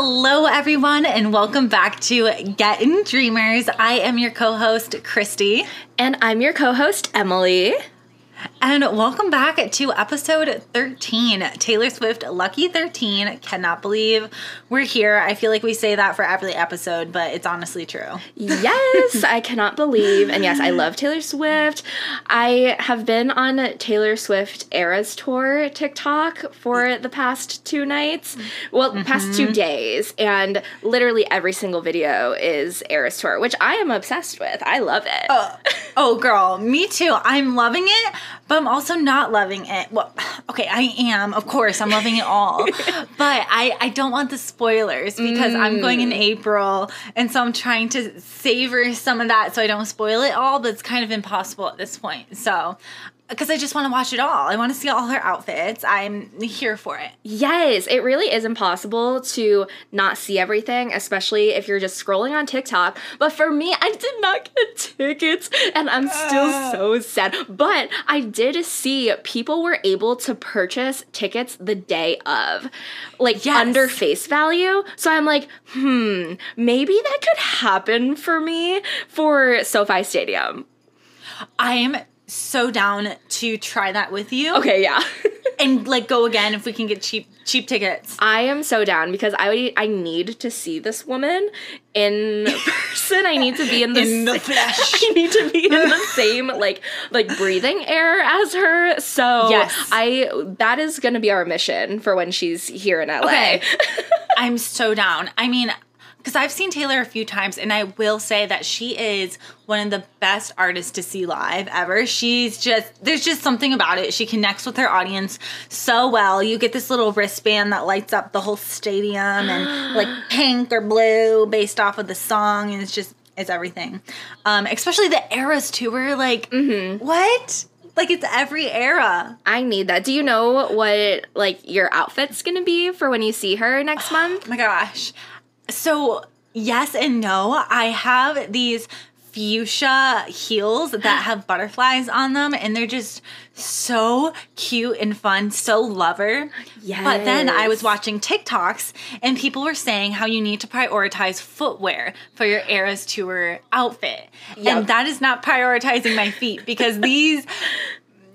Hello, everyone, and welcome back to Get In Dreamers. I am your co host, Kristi. And I'm your co host, Emily. And welcome back to episode 13 Taylor Swift Lucky 13. Cannot believe we're here. I feel like we say that for every episode, but it's honestly true. Yes, I cannot believe. And yes, I love Taylor Swift. I have been on Taylor Swift Eras Tour TikTok for the past two nights. Well, mm-hmm. past two days. And literally every single video is Eras Tour, which I am obsessed with. I love it. Uh, oh, girl, me too. I'm loving it but I'm also not loving it. Well, okay, I am. Of course, I'm loving it all. but I, I don't want the spoilers because mm. I'm going in mm. April. And so I'm trying to savor some of that so I don't spoil it all, but it's kind of impossible at this point. So because I just want to watch it all. I want to see all her outfits. I'm here for it. Yes, it really is impossible to not see everything, especially if you're just scrolling on TikTok. But for me, I did not get tickets and I'm still uh. so sad. But I did see people were able to purchase tickets the day of, like yes. under face value. So I'm like, hmm, maybe that could happen for me for SoFi Stadium. I am so down to try that with you. Okay, yeah. and like go again if we can get cheap cheap tickets. I am so down because I I need to see this woman in person. I need to be in the, in the flesh. I need to be in the same like like breathing air as her. So yes. I that is going to be our mission for when she's here in LA. Okay. I'm so down. I mean, because I've seen Taylor a few times, and I will say that she is one of the best artists to see live ever. She's just, there's just something about it. She connects with her audience so well. You get this little wristband that lights up the whole stadium and like pink or blue based off of the song, and it's just, it's everything. Um, especially the Eras tour. Like, mm-hmm. what? Like it's every era. I need that. Do you know what like your outfit's gonna be for when you see her next month? Oh my gosh. So, yes and no. I have these fuchsia heels that have butterflies on them and they're just so cute and fun, so lover. Yes. But then I was watching TikToks and people were saying how you need to prioritize footwear for your Eras tour outfit. Yep. And that is not prioritizing my feet because these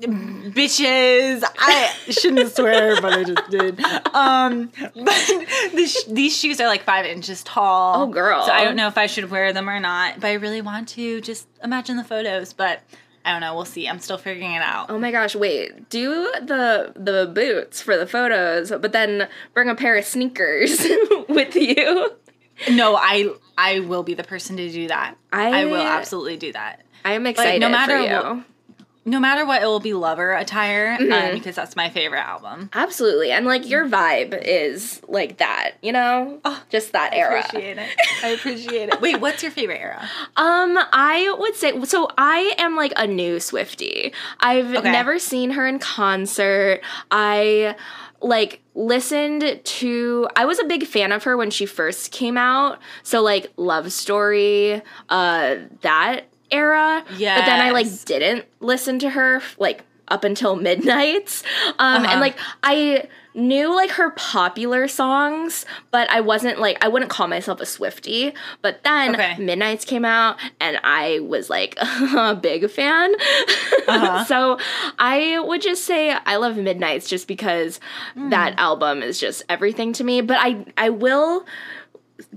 bitches. I shouldn't swear, but I just did. Um, but the these shoes are like five inches tall. Oh, girl. So I don't know if I should wear them or not, but I really want to. Just imagine the photos, but. I don't know. We'll see. I'm still figuring it out. Oh my gosh! Wait, do the the boots for the photos, but then bring a pair of sneakers with you. No, I I will be the person to do that. I, I will absolutely do that. I am excited. Like, no matter what, no matter what, it will be lover attire um, mm-hmm. um, because that's my favorite album. Absolutely, and like your vibe is like that, you know, oh, just that I era. I appreciate it. I appreciate it. Wait, what's your favorite era? Um, I would say so. I am like a new Swifty. I've okay. never seen her in concert. I like listened to I was a big fan of her when she first came out. So like Love Story, uh that era. Yeah. But then I like didn't listen to her like up until midnights. Um uh-huh. and like I knew like her popular songs, but I wasn't like I wouldn't call myself a Swifty. But then okay. Midnights came out and I was like a big fan. Uh-huh. so I would just say I love Midnights just because mm. that album is just everything to me. But I I will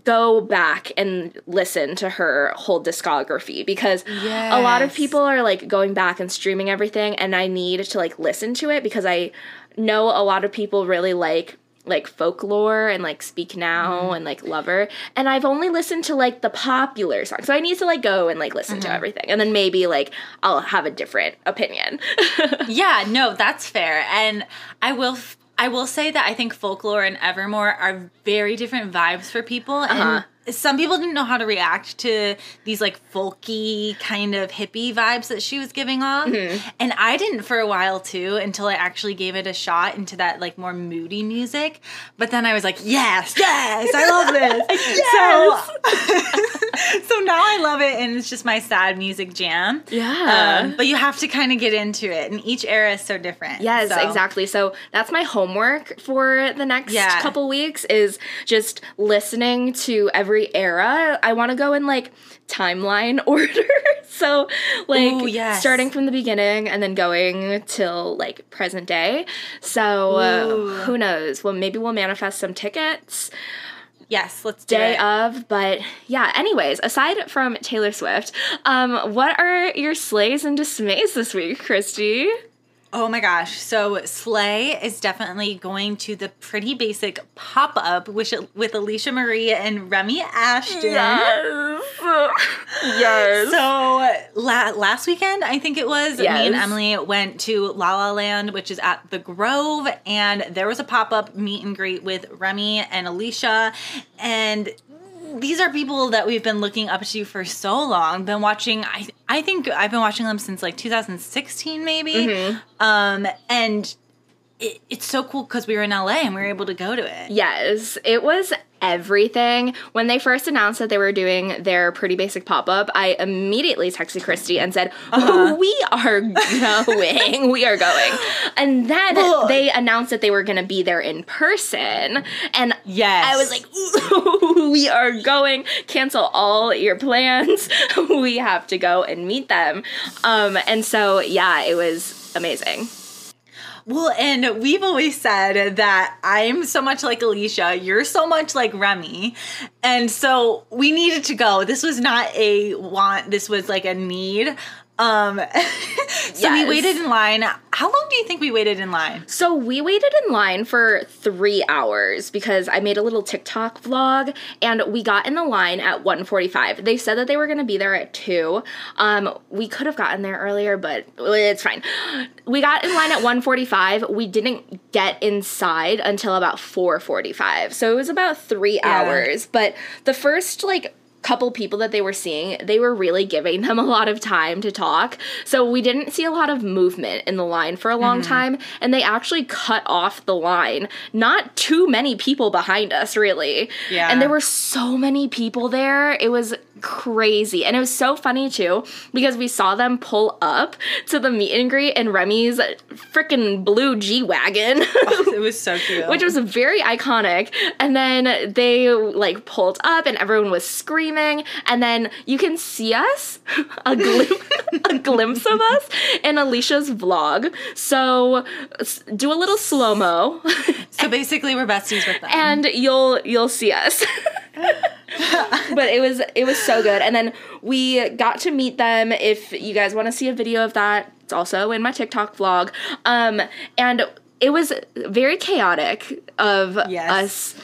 go back and listen to her whole discography because yes. a lot of people are like going back and streaming everything and I need to like listen to it because I know a lot of people really like like folklore and like speak now mm. and like lover and i've only listened to like the popular songs so i need to like go and like listen mm-hmm. to everything and then maybe like i'll have a different opinion yeah no that's fair and i will f- I will say that I think folklore and Evermore are very different vibes for people, uh-huh. and some people didn't know how to react to these like folky kind of hippie vibes that she was giving off. Mm-hmm. And I didn't for a while too until I actually gave it a shot into that like more moody music. But then I was like, yes, yes, I love this. yes. So, so now I love it and it's just my sad music jam. Yeah. Um, but you have to kind of get into it and each era is so different. Yes, so. exactly. So that's my homework for the next yeah. couple weeks is just listening to every every era. I want to go in like timeline order. so like Ooh, yes. starting from the beginning and then going till like present day. So uh, who knows? Well, maybe we'll manifest some tickets. Yes, let's do day it. of. But yeah, anyways, aside from Taylor Swift, um, what are your slays and dismays this week, Kristi? Oh my gosh. So Slay is definitely going to the pretty basic pop up with, with Alisha Marie and Remi Ashten. Yes. yes. So la- last weekend, I think it was, yes. me and Emily went to La La Land, which is at the Grove, and there was a pop up meet and greet with Remi and Alisha. And these are people that we've been looking up to for so long. Been watching. I I think I've been watching them since like 2016, maybe. Mm-hmm. Um, and it, it's so cool because we were in LA and we were able to go to it. Yes, it was everything. When they first announced that they were doing their pretty basic pop up, I immediately texted Kristi and said, uh-huh. oh, "We are going, we are going." And then well, they announced that they were going to be there in person, and yes, I was like, "We are going. Cancel all your plans. we have to go and meet them." Um, and so yeah, it was amazing. Well, and we've always said that I'm so much like Alisha, you're so much like Remi. And so we needed to go. This was not a want, this was like a need. Um, so yes. we waited in line. How long do you think we waited in line? So we waited in line for three hours because I made a little TikTok vlog and we got in the line at 1.45. They said that they were going to be there at 2. Um, we could have gotten there earlier, but it's fine. We got in line at 1.45. We didn't get inside until about 4.45. So it was about three yeah. hours. But the first, like, couple people that they were seeing, they were really giving them a lot of time to talk. So we didn't see a lot of movement in the line for a long mm-hmm. time, and they actually cut off the line. Not too many people behind us, really. Yeah. And there were so many people there. It was crazy. And it was so funny too because we saw them pull up to the meet and greet in Remi's freaking blue G Wagon. oh, it was so cute. Which was very iconic. And then they like pulled up and everyone was screaming. And then you can see us, a, glim- a glimpse of us in Alisha's vlog. So do a little slow mo. so basically we're besties with them. And you'll you'll see us. But it was it was so good. And then we got to meet them. If you guys want to see a video of that, it's also in my TikTok vlog. Um, and it was very chaotic of yes. us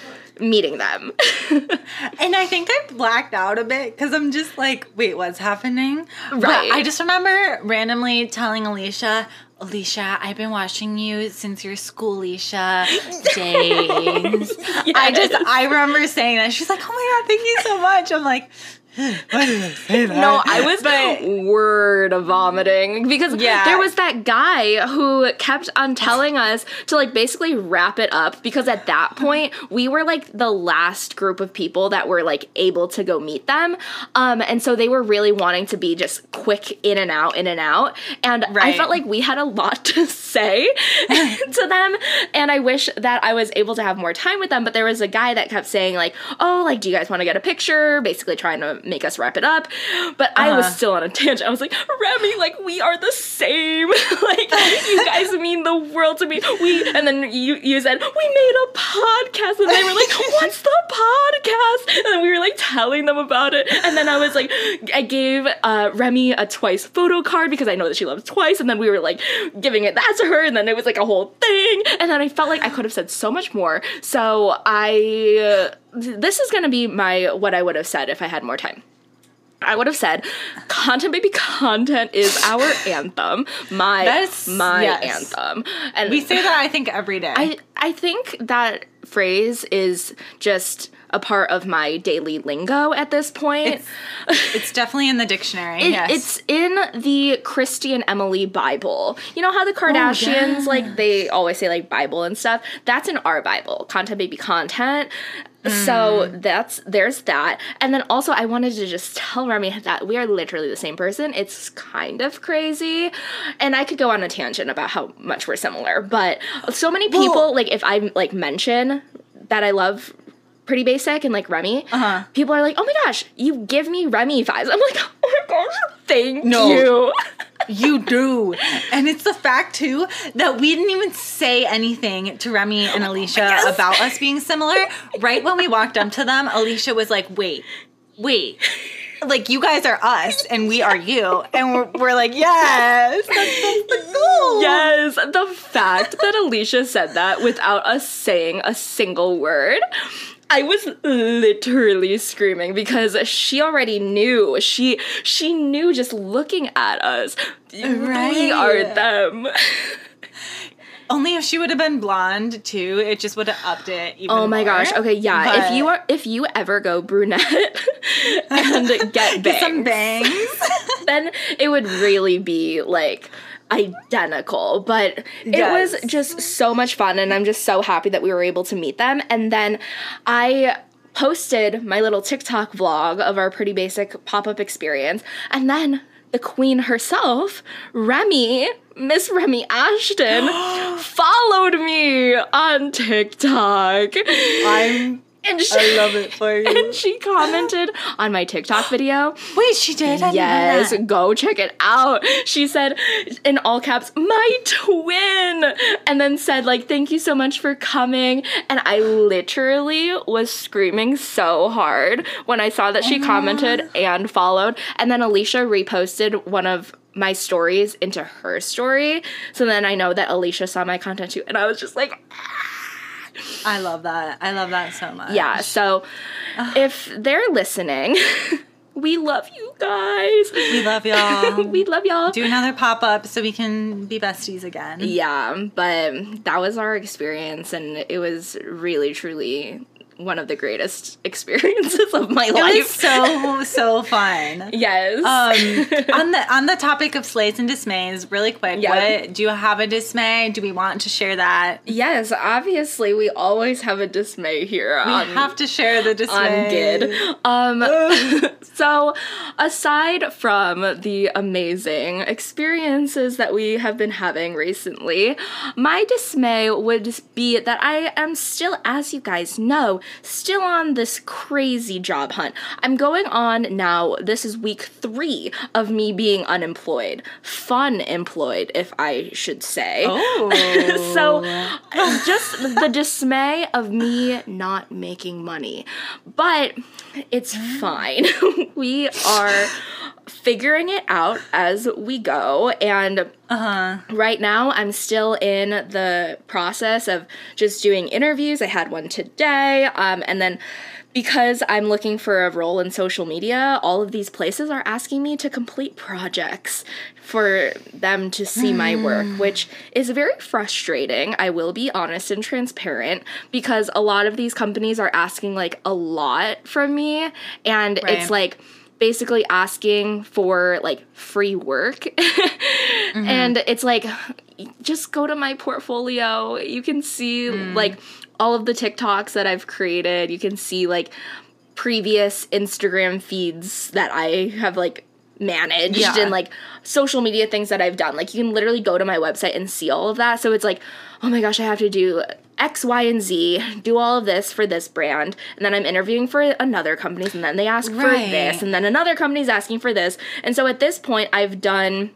meeting them. and I think I blacked out a bit because I'm just like, wait, what's happening? Right. But I just remember randomly telling Alisha, Alisha, I've been watching you since your school Alisha days. yes. I just I remember saying that. She's like, Oh my god, thank you so much. I'm like, why did I say that? No, I was but, word vomiting because yeah. there was that guy who kept on telling us to like basically wrap it up because at that point we were like the last group of people that were like able to go meet them. Um, and so they were really wanting to be just quick in and out, in and out. And right. I felt like we had a lot to say to them. And I wish that I was able to have more time with them. But there was a guy that kept saying, like, oh, like, do you guys want to get a picture? Basically trying to make us wrap it up. But uh-huh. I was uh-huh. still on a tangent. I was like, Remi, like we are the same. like you guys mean the world to me. We and then you you said we made a podcast, and they were like, what's the podcast? And then we were like telling them about it, and then I was like, I gave uh, Remi a twice photo card because I know that she loves twice, and then we were like giving it that to her, and then it was like a whole thing, and then I felt like I could have said so much more. So I. Uh, this is going to be my what I would have said if I had more time. I would have said, "Content baby content is our anthem." My That's, my yes. anthem, and we say that I think every day. I I think that phrase is just a part of my daily lingo at this point. It's, it's definitely in the dictionary. It, yes. It's in the Kristi and Emily Bible. You know how the oh, Kardashians, oh, yeah. like, they always say, like, Bible and stuff? That's in our Bible. Content baby content. Mm. So that's there's that. And then also I wanted to just tell Remi that we are literally the same person. It's kind of crazy. And I could go on a tangent about how much we're similar, but so many people well, like if I like mention that I love pretty basic and like Remi, uh-huh. people are like, "Oh my gosh, you give me Remi vibes." I'm like, "Oh my gosh, thank no. you." you do. And it's the fact too that we didn't even say anything to Remi and Alisha yes. about us being similar. Right when we walked up to them, Alisha was like, "Wait, wait." Like you guys are us and we are you, and we're, we're like, yes, that's, that's the goal. Yes, the fact that Alisha said that without us saying a single word I was literally screaming because she already knew. She she knew just looking at us. Right. We are them. Only if she would have been blonde too, it just would have upped it. oh my more. gosh! Okay, yeah. But if you are, if you ever go brunette and get bangs, some bangs, then it would really be like identical, but yes. it was just so much fun and I'm just so happy that we were able to meet them. And then I posted my little TikTok vlog of our pretty basic pop-up experience and then the queen herself, Remi, Miss Remi Ashten, followed me on TikTok. I'm and she, I love it for you. And she commented on my TikTok video. Wait, she did? I yes, go check it out. She said in all caps, "My twin," and then said like, "Thank you so much for coming." And I literally was screaming so hard when I saw that she uh-huh. commented and followed. And then Alisha reposted one of my stories into her story. So then I know that Alisha saw my content too, and I was just like. Ah I love that. I love that so much. Yeah. So if they're listening, we love you guys. We love y'all. we love y'all. Do another pop up so we can be besties again. Yeah, but that was our experience, and it was really, truly one of the greatest experiences of my it life. so so fun. Yes. Um, on the on the topic of slays and dismays, really quick. Yep. What do you have a dismay? Do we want to share that? Yes, obviously we always have a dismay here. We on, have to share the dismay. On good. Um. so, aside from the amazing experiences that we have been having recently, my dismay would be that I am still, as you guys know, still on this crazy job hunt. I'm going on now, this is week three of me being unemployed. Fun employed, if I should say. Oh. so, just the dismay of me not making money. But it's fine. we are figuring it out as we go and uh-huh. right now i'm still in the process of just doing interviews i had one today um, and then because I'm looking for a role in social media, all of these places are asking me to complete projects for them to see mm. my work, hmm. which is very frustrating. I will be honest and transparent because a lot of these companies are asking like a lot from me, and right. it's like, basically asking for like free work. mm-hmm. And it's like, just go to my portfolio. You can see mm. like all of the TikToks that I've created. You can see like previous Instagram feeds that I have like managed yeah. and like social media things that I've done. Like you can literally go to my website and see all of that. So it's like, oh my gosh, I have to do X, Y, and Z, do all of this for this brand, and then I'm interviewing for another companies, and then they ask right. for this, and then another company's asking for this. And so at this point, I've done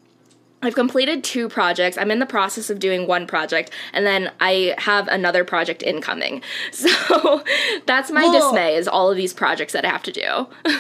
I've completed two projects. I'm in the process of doing one project, and then I have another project incoming. So that's my well, dismay is all of these projects that I have to do.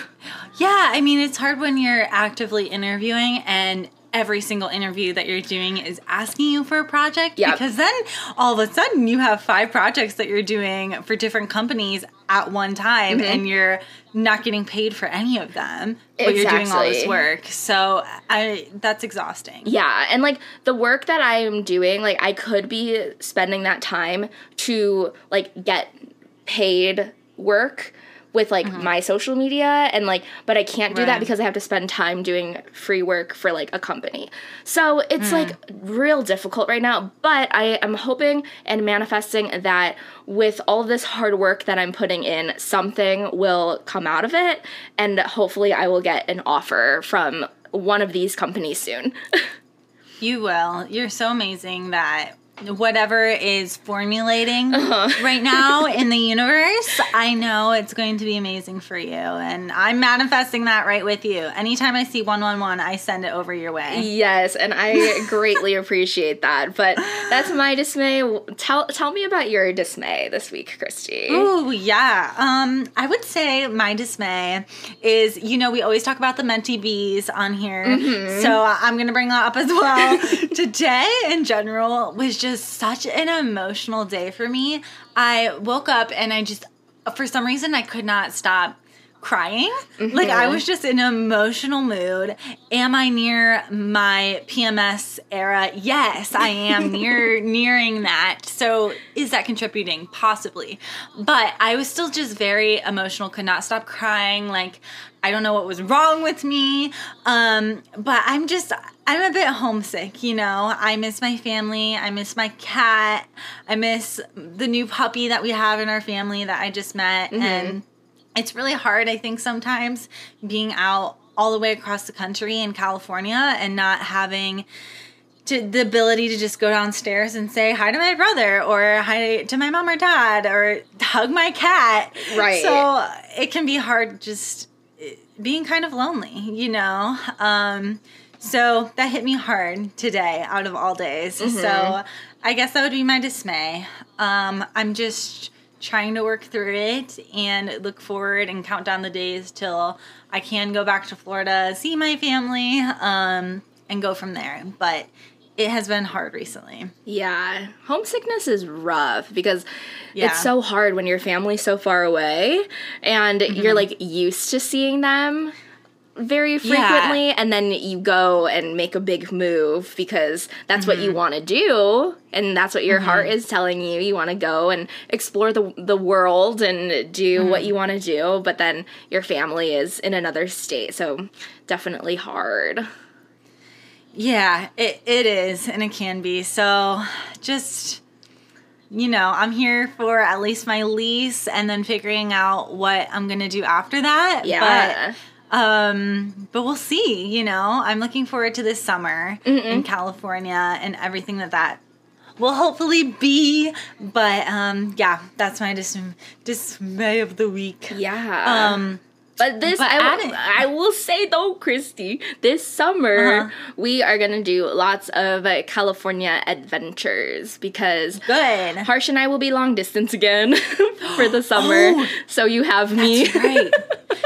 yeah, I mean it's hard when you're actively interviewing and every single interview that you're doing is asking you for a project yep. because then all of a sudden you have five projects that you're doing for different companies at one time mm-hmm. and you're not getting paid for any of them but exactly. you're doing all this work so i that's exhausting yeah and like the work that i'm doing like i could be spending that time to like get paid work with like mm-hmm. my social media and like but I can't do right. that because I have to spend time doing free work for like a company. So it's mm. like real difficult right now, but I am hoping and manifesting that with all this hard work that I'm putting in, something will come out of it and hopefully I will get an offer from one of these companies soon. you will. You're so amazing that whatever is formulating uh-huh. right now in the universe, I know it's going to be amazing for you. And I'm manifesting that right with you. Anytime I see 111, I send it over your way. Yes, and I greatly appreciate that. But that's my dismay. Tell tell me about your dismay this week, Kristi. Oh, yeah. Um, I would say my dismay is, you know, we always talk about the mentee bees on here. Mm-hmm. So I'm going to bring that up as well. Today in general was just just such an emotional day for me. I woke up and I just, for some reason, I could not stop crying. Mm-hmm. Like I was just in an emotional mood. Am I near my PMS era? Yes, I am near nearing that. So is that contributing? Possibly. But I was still just very emotional, could not stop crying. Like I don't know what was wrong with me. Um, but I'm just I'm a bit homesick, you know. I miss my family. I miss my cat. I miss the new puppy that we have in our family that I just met. Mm-hmm. And it's really hard, I think, sometimes being out all the way across the country in California and not having to the ability to just go downstairs and say hi to my brother or hi to my mom or dad or hug my cat. Right. So it can be hard just eh, being kind of lonely, you know. Um, so that hit me hard today out of all days. Mm-hmm. So I guess that would be my dismay. Um, I'm just trying to work through it and look forward and count down the days till I can go back to Florida, see my family, um, and go from there. But it has been hard recently. Yeah. Homesickness is rough because yeah. it's so hard when your family's so far away and mm-hmm. you're like used to seeing them very frequently yeah. and then you go and make a big move because that's mm-hmm. what you mm-hmm. want to do and that's what your mm-hmm. heart is telling you you want to go and explore the the world and do mm-hmm. what you want to do but then your family is in another state so definitely hard yeah it, it is and it can be so just you know, I'm here for at least my lease and then figuring out what I'm going to do after that. Yeah. But um, but we'll see. You know, I'm looking forward to this summer Mm-mm. in California and everything that that will hopefully be. But um, yeah, that's my dis- dismay of the week. Yeah. Um, but this, but I, will, I will say though, Kristi, this summer uh-huh. we are gonna do lots of uh, California adventures because good. Harsh and I will be long distance again for the summer. Oh, so you have me. right.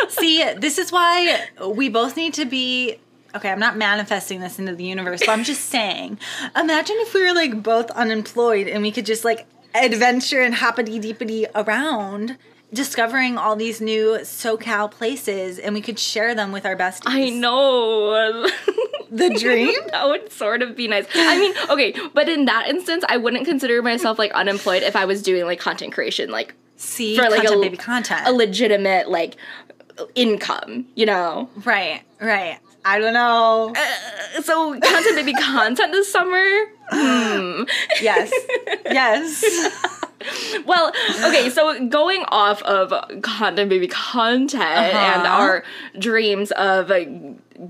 See, this is why we both need to be okay, I'm not manifesting this into the universe, but I'm just saying. Imagine if we were like both unemployed and we could just like adventure and hoppity deepity around discovering all these new SoCal places and we could share them with our besties. I know. the dream? that would sort of be nice. I mean, okay, but in that instance, I wouldn't consider myself like unemployed if I was doing like content creation, like see for like content, a baby content, a legitimate like income, you know? Right, right. I don't know. Uh, so content baby content this summer? Hmm. Yes. yes. well, okay, so going off of content baby content uh-huh. and our dreams of uh,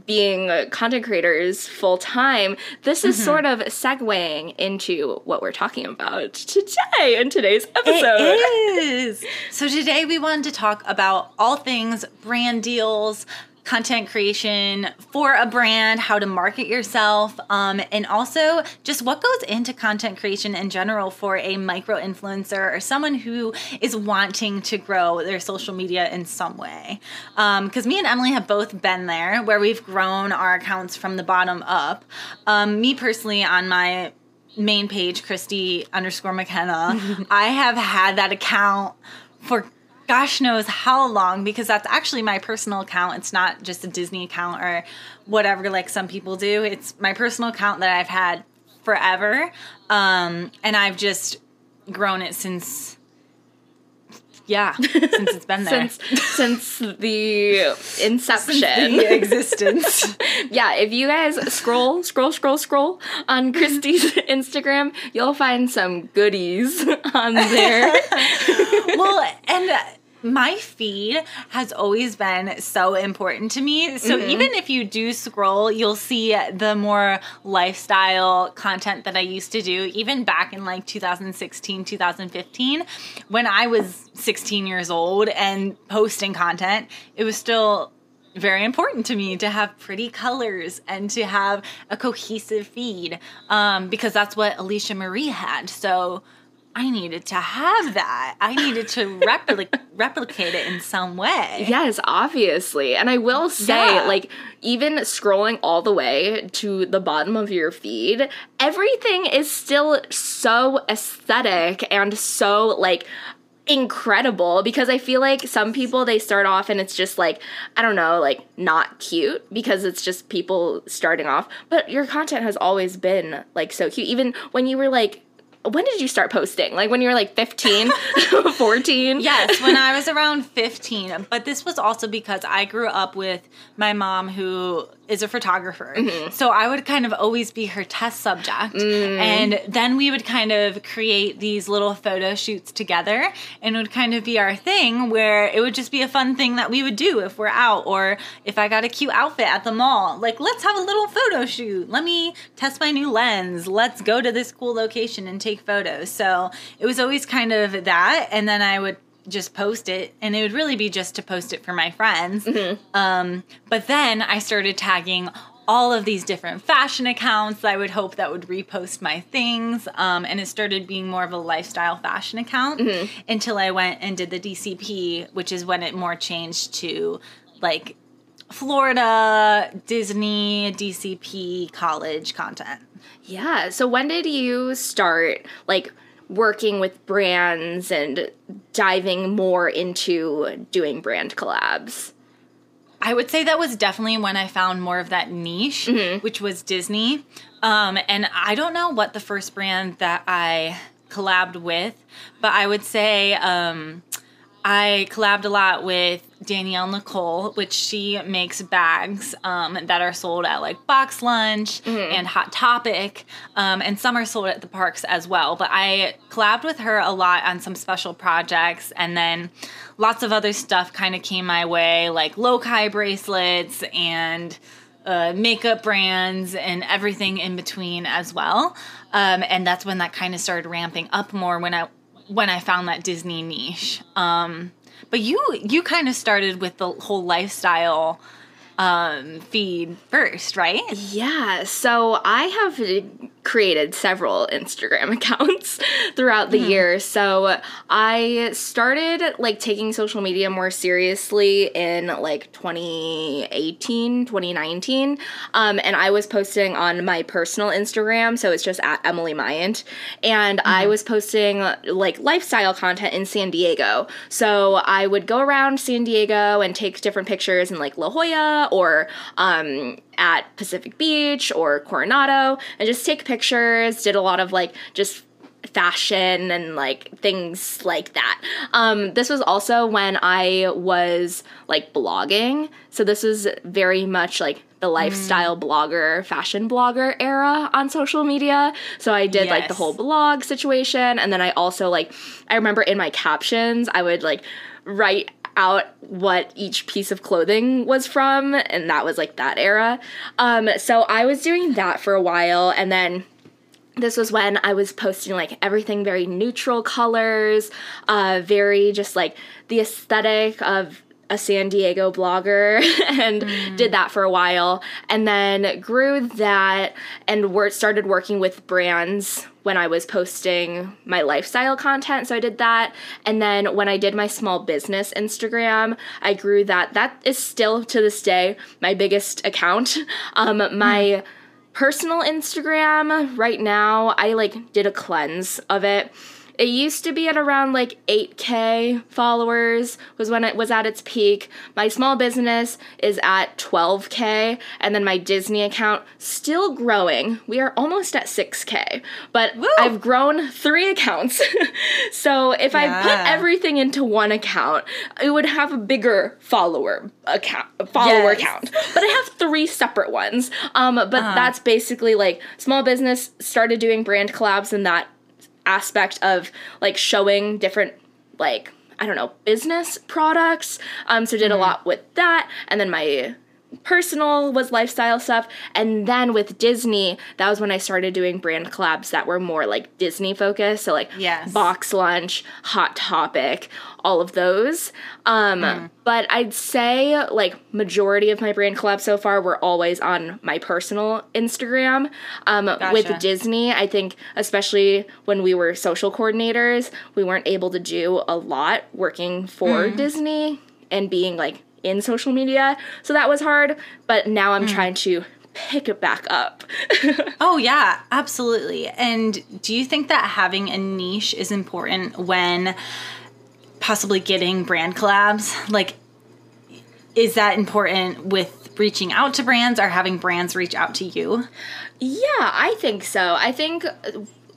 being content creators full time, this is mm-hmm. sort of segueing into what we're talking about today in today's episode. It is. so today we wanted to talk about all things brand deals, content creation for a brand, how to market yourself, um, and also just what goes into content creation in general for a micro influencer or someone who is wanting to grow their social media in some way. Because um, me and Emily have both been there where we've grown our accounts from the bottom up. Um, me personally, on my main page, Kristi underscore McKenna, I have had that account for gosh knows how long because that's actually my personal account. It's not just a Disney account or whatever like some people do. It's my personal account that I've had forever. Um, and I've just grown it since yeah, since it's been there. since, since the inception. Since the existence. yeah, if you guys scroll, scroll, scroll, scroll on Kristi's Instagram, you'll find some goodies on there. well, and my feed has always been so important to me. So mm-hmm. even if you do scroll, you'll see the more lifestyle content that I used to do, even back in like 2016, 2015, when I was 16 years old and posting content, it was still very important to me to have pretty colors and to have a cohesive feed um, because that's what Alisha Marie had. So I needed to have that. I needed to replicate replicate it in some way. Yes, obviously. And I will say, yeah. like, even scrolling all the way to the bottom of your feed, everything is still so aesthetic and so like incredible because I feel like some people they start off and it's just like I don't know like not cute because it's just people starting off but your content has always been like so cute even when you were like when did you start posting? Like when you were like 15, 14? Yes, when I was around 15. But this was also because I grew up with my mom who is a photographer. Mm-hmm. So I would kind of always be her test subject. Mm. And then we would kind of create these little photo shoots together and it would kind of be our thing where it would just be a fun thing that we would do if we're out or if I got a cute outfit at the mall. Like, let's have a little photo shoot. Let me test my new lens. Let's go to this cool location and take photos. So it was always kind of that. And then I would just post it and it would really be just to post it for my friends mm-hmm. um, but then i started tagging all of these different fashion accounts i would hope that would repost my things um, and it started being more of a lifestyle fashion account mm-hmm. until i went and did the dcp which is when it more changed to like florida disney dcp college content yeah so when did you start like working with brands and diving more into doing brand collabs? I would say that was definitely when I found more of that niche, mm-hmm. which was Disney. Um, and I don't know what the first brand that I collabed with, but I would say um, I collabed a lot with Danielle Nicole, which she makes bags um, that are sold at like Box Lunch mm-hmm. and Hot Topic, um, and some are sold at the parks as well. But I collabed with her a lot on some special projects, and then lots of other stuff kind of came my way, like Lokai bracelets and uh, makeup brands and everything in between as well. Um, and that's when that kind of started ramping up more when I when I found that Disney niche. Um, but you you kind of started with the whole lifestyle um, feed first, right? Yeah. So I have created several Instagram accounts throughout the mm. year. So I started like taking social media more seriously in like 2018, 2019. Um, and I was posting on my personal Instagram. So it's just at Emily Myant. And mm. I mm-hmm. was posting like lifestyle content in San Diego. So I would go around San Diego and take different pictures in like La Jolla or um, at Pacific Beach or Coronado and just take pictures, did a lot of like just fashion and like things like that. Um, this was also when I was like blogging. So this was very much like the lifestyle mm. blogger, fashion blogger era on social media. So I did yes. like the whole blog situation. And then I also like, I remember in my captions, I would like write out what each piece of clothing was from, and that was like that era. Um, so I was doing that for a while, and then this was when I was posting like everything very neutral colors, uh, very just like the aesthetic of a San Diego blogger and mm. did that for a while and then grew that and wor- started working with brands when I was posting my lifestyle content. So I did that. And then when I did my small business Instagram, I grew that. That is still to this day my biggest account. Um, my mm. personal Instagram right now, I like did a cleanse of it it used to be at around like 8k followers was when it was at its peak. My small business is at 12k and then my Disney account still growing. We are almost at 6k. But Woo! I've grown 3 accounts. so if yeah. I put everything into one account, it would have a bigger follower account follower yes. count. But I have 3 separate ones. Um but uh-huh. that's basically like small business started doing brand collabs and that aspect of like showing different like I don't know business products. Um, so did mm-hmm. a lot with that, and then my personal was lifestyle stuff and then with disney that was when i started doing brand collabs that were more like disney focused so like yes. box lunch hot topic all of those um mm. but i'd say like majority of my brand collabs so far were always on my personal instagram um gotcha. with disney i think especially when we were social coordinators we weren't able to do a lot working for mm. disney and being like in social media. So that was hard, but now I'm mm. trying to pick it back up. oh, yeah, absolutely. And do you think that having a niche is important when possibly getting brand collabs? Like, is that important with reaching out to brands or having brands reach out to you? Yeah, I think so. I think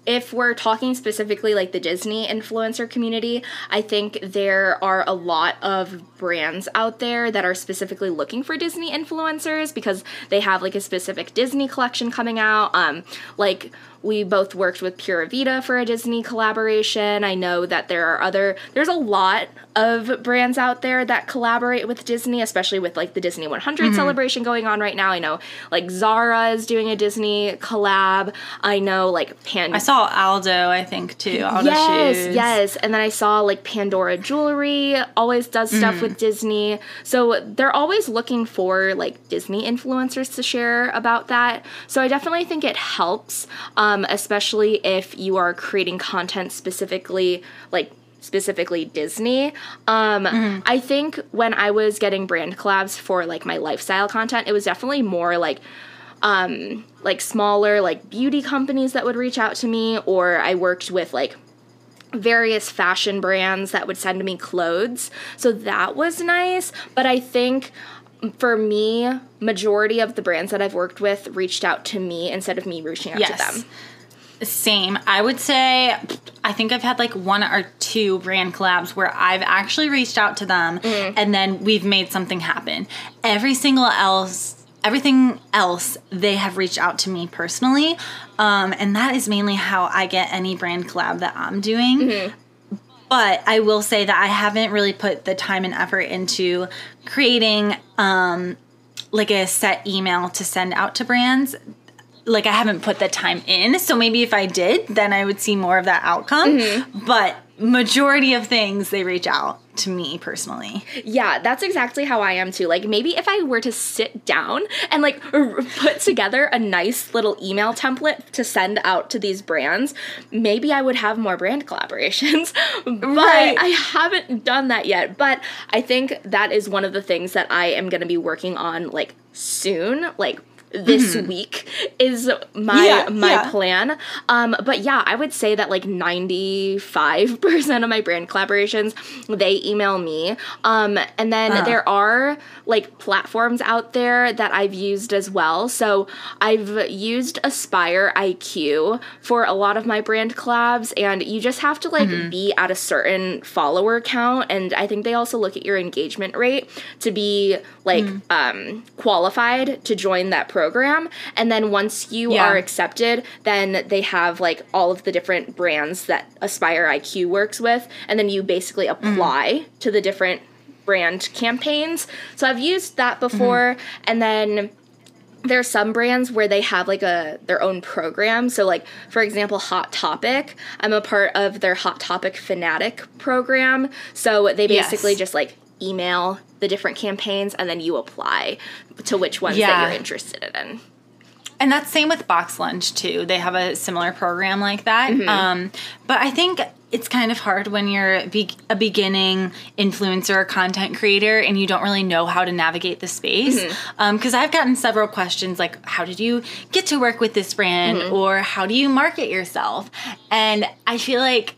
if we're talking specifically like the Disney influencer community, I think there are a lot of brands out there that are specifically looking for Disney influencers because they have like a specific Disney collection coming out. Um, like we both worked with Pura Vida for a Disney collaboration. I know that there are other, there's a lot of brands out there that collaborate with Disney, especially with like the Disney 100 mm-hmm. celebration going on right now. I know like Zara is doing a Disney collab. I know like Pan. I saw Aldo, I think too. Aldo yes, shoes. yes. And then I saw like Pandora Jewelry always does stuff mm. with Disney. So they're always looking for like Disney influencers to share about that. So I definitely think it helps. Um, um, especially if you are creating content specifically like specifically Disney. Um, mm-hmm. I think when I was getting brand collabs for like my lifestyle content, it was definitely more like um, like smaller like beauty companies that would reach out to me, or I worked with like various fashion brands that would send me clothes. So that was nice, but I think for me, majority of the brands that I've worked with reached out to me instead of me reaching out yes. to them. Same. I would say I think I've had like one or two brand collabs where I've actually reached out to them mm. and then we've made something happen. Every single else everything else they have reached out to me personally um, and that is mainly how i get any brand collab that i'm doing mm-hmm. But I will say that I haven't really put the time and effort into creating um, like a set email to send out to brands. Like I haven't put the time in. So maybe if I did, then I would see more of that outcome. Mm-hmm. But majority of things they reach out to me personally. Yeah, that's exactly how I am too. Like maybe if I were to sit down and like put together a nice little email template to send out to these brands, maybe I would have more brand collaborations. but right. I haven't done that yet. But I think that is one of the things that I am going to be working on like soon, like this mm-hmm. week is my yeah, my yeah. plan. Um, but yeah, I would say that like ninety five percent of my brand collaborations they email me. Um, and then uh. there are like platforms out there that I've used as well. So I've used Aspire IQ for a lot of my brand collabs, and you just have to like mm-hmm. be at a certain follower count. And I think they also look at your engagement rate to be like mm. um, qualified to join that program and then once you yeah. are accepted then they have like all of the different brands that aspire iq works with and then you basically mm-hmm. apply mm to the different brand campaigns so i've used that before mm-hmm. and then there are some brands where they have like a their own program so like for example hot topic i'm a part of their hot topic fanatic program so they basically yes. just like email the different campaigns and then you apply to which ones yeah. that you're interested in. And that's same with Box Lunch too. They have a similar program like that. Mm-hmm. Um, but I think it's kind of hard when you're be- a beginning influencer or content creator and you don't really know how to navigate the space. Because mm-hmm. um, I've gotten several questions like, how did you get to work with this brand? Mm-hmm. Or how do you market yourself? And I feel like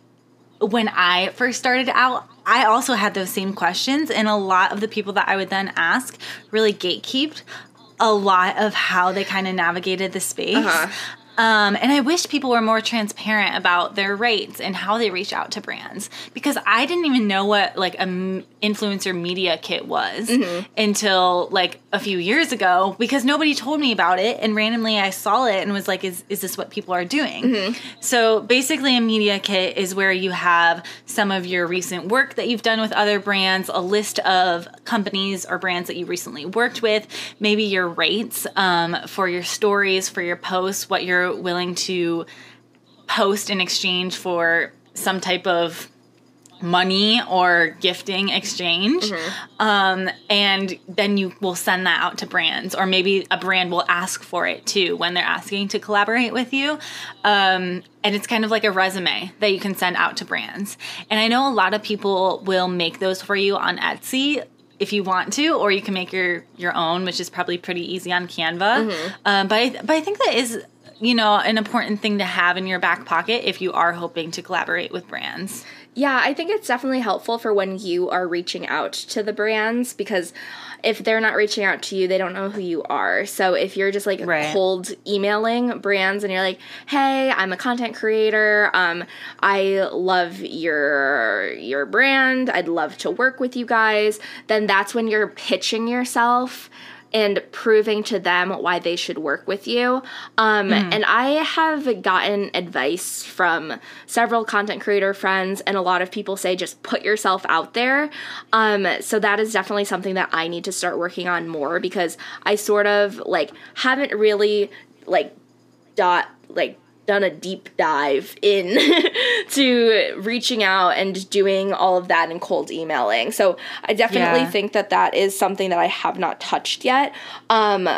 when I first started out, I also had those same questions, and a lot of the people that I would then ask really gatekeeped a lot of how they kind of navigated the space. Uh-huh. Um, and I wish people were more transparent about their rates and how they reach out to brands because I didn't even know what like a influencer media kit was mm-hmm. until like a few years ago because nobody told me about it and randomly I saw it and was like is is this what people are doing? Mm-hmm. So basically a media kit is where you have some of your recent work that you've done with other brands, a list of companies or brands that you recently worked with, maybe your rates um, for your stories, for your posts, what you're willing to post in exchange for some type of money or gifting exchange mm-hmm. um, and then you will send that out to brands or maybe a brand will ask for it too when they're asking to collaborate with you um, and it's kind of like a resume that you can send out to brands and i know a lot of people will make those for you on etsy if you want to, or you can make your your own, which is probably pretty easy on Canva. Mm-hmm. Um, but I, but I think that is you know an important thing to have in your back pocket if you are hoping to collaborate with brands. Yeah, I think it's definitely helpful for when you are reaching out to the brands because if they're not reaching out to you, they don't know who you are. So if you're just like right. cold emailing brands and you're like, "Hey, I'm a content creator. Um, I love your your brand. I'd love to work with you guys." Then that's when you're pitching yourself and proving to them why they should work with you. Um, mm. And I have gotten advice from several content creator friends, and a lot of people say just put yourself out there. Um, so that is definitely something that I need to start working on more because I sort of like haven't really like dot like done a deep dive in to reaching out and doing all of that in cold emailing. So I definitely yeah. think that that is something that I have not touched yet. Um,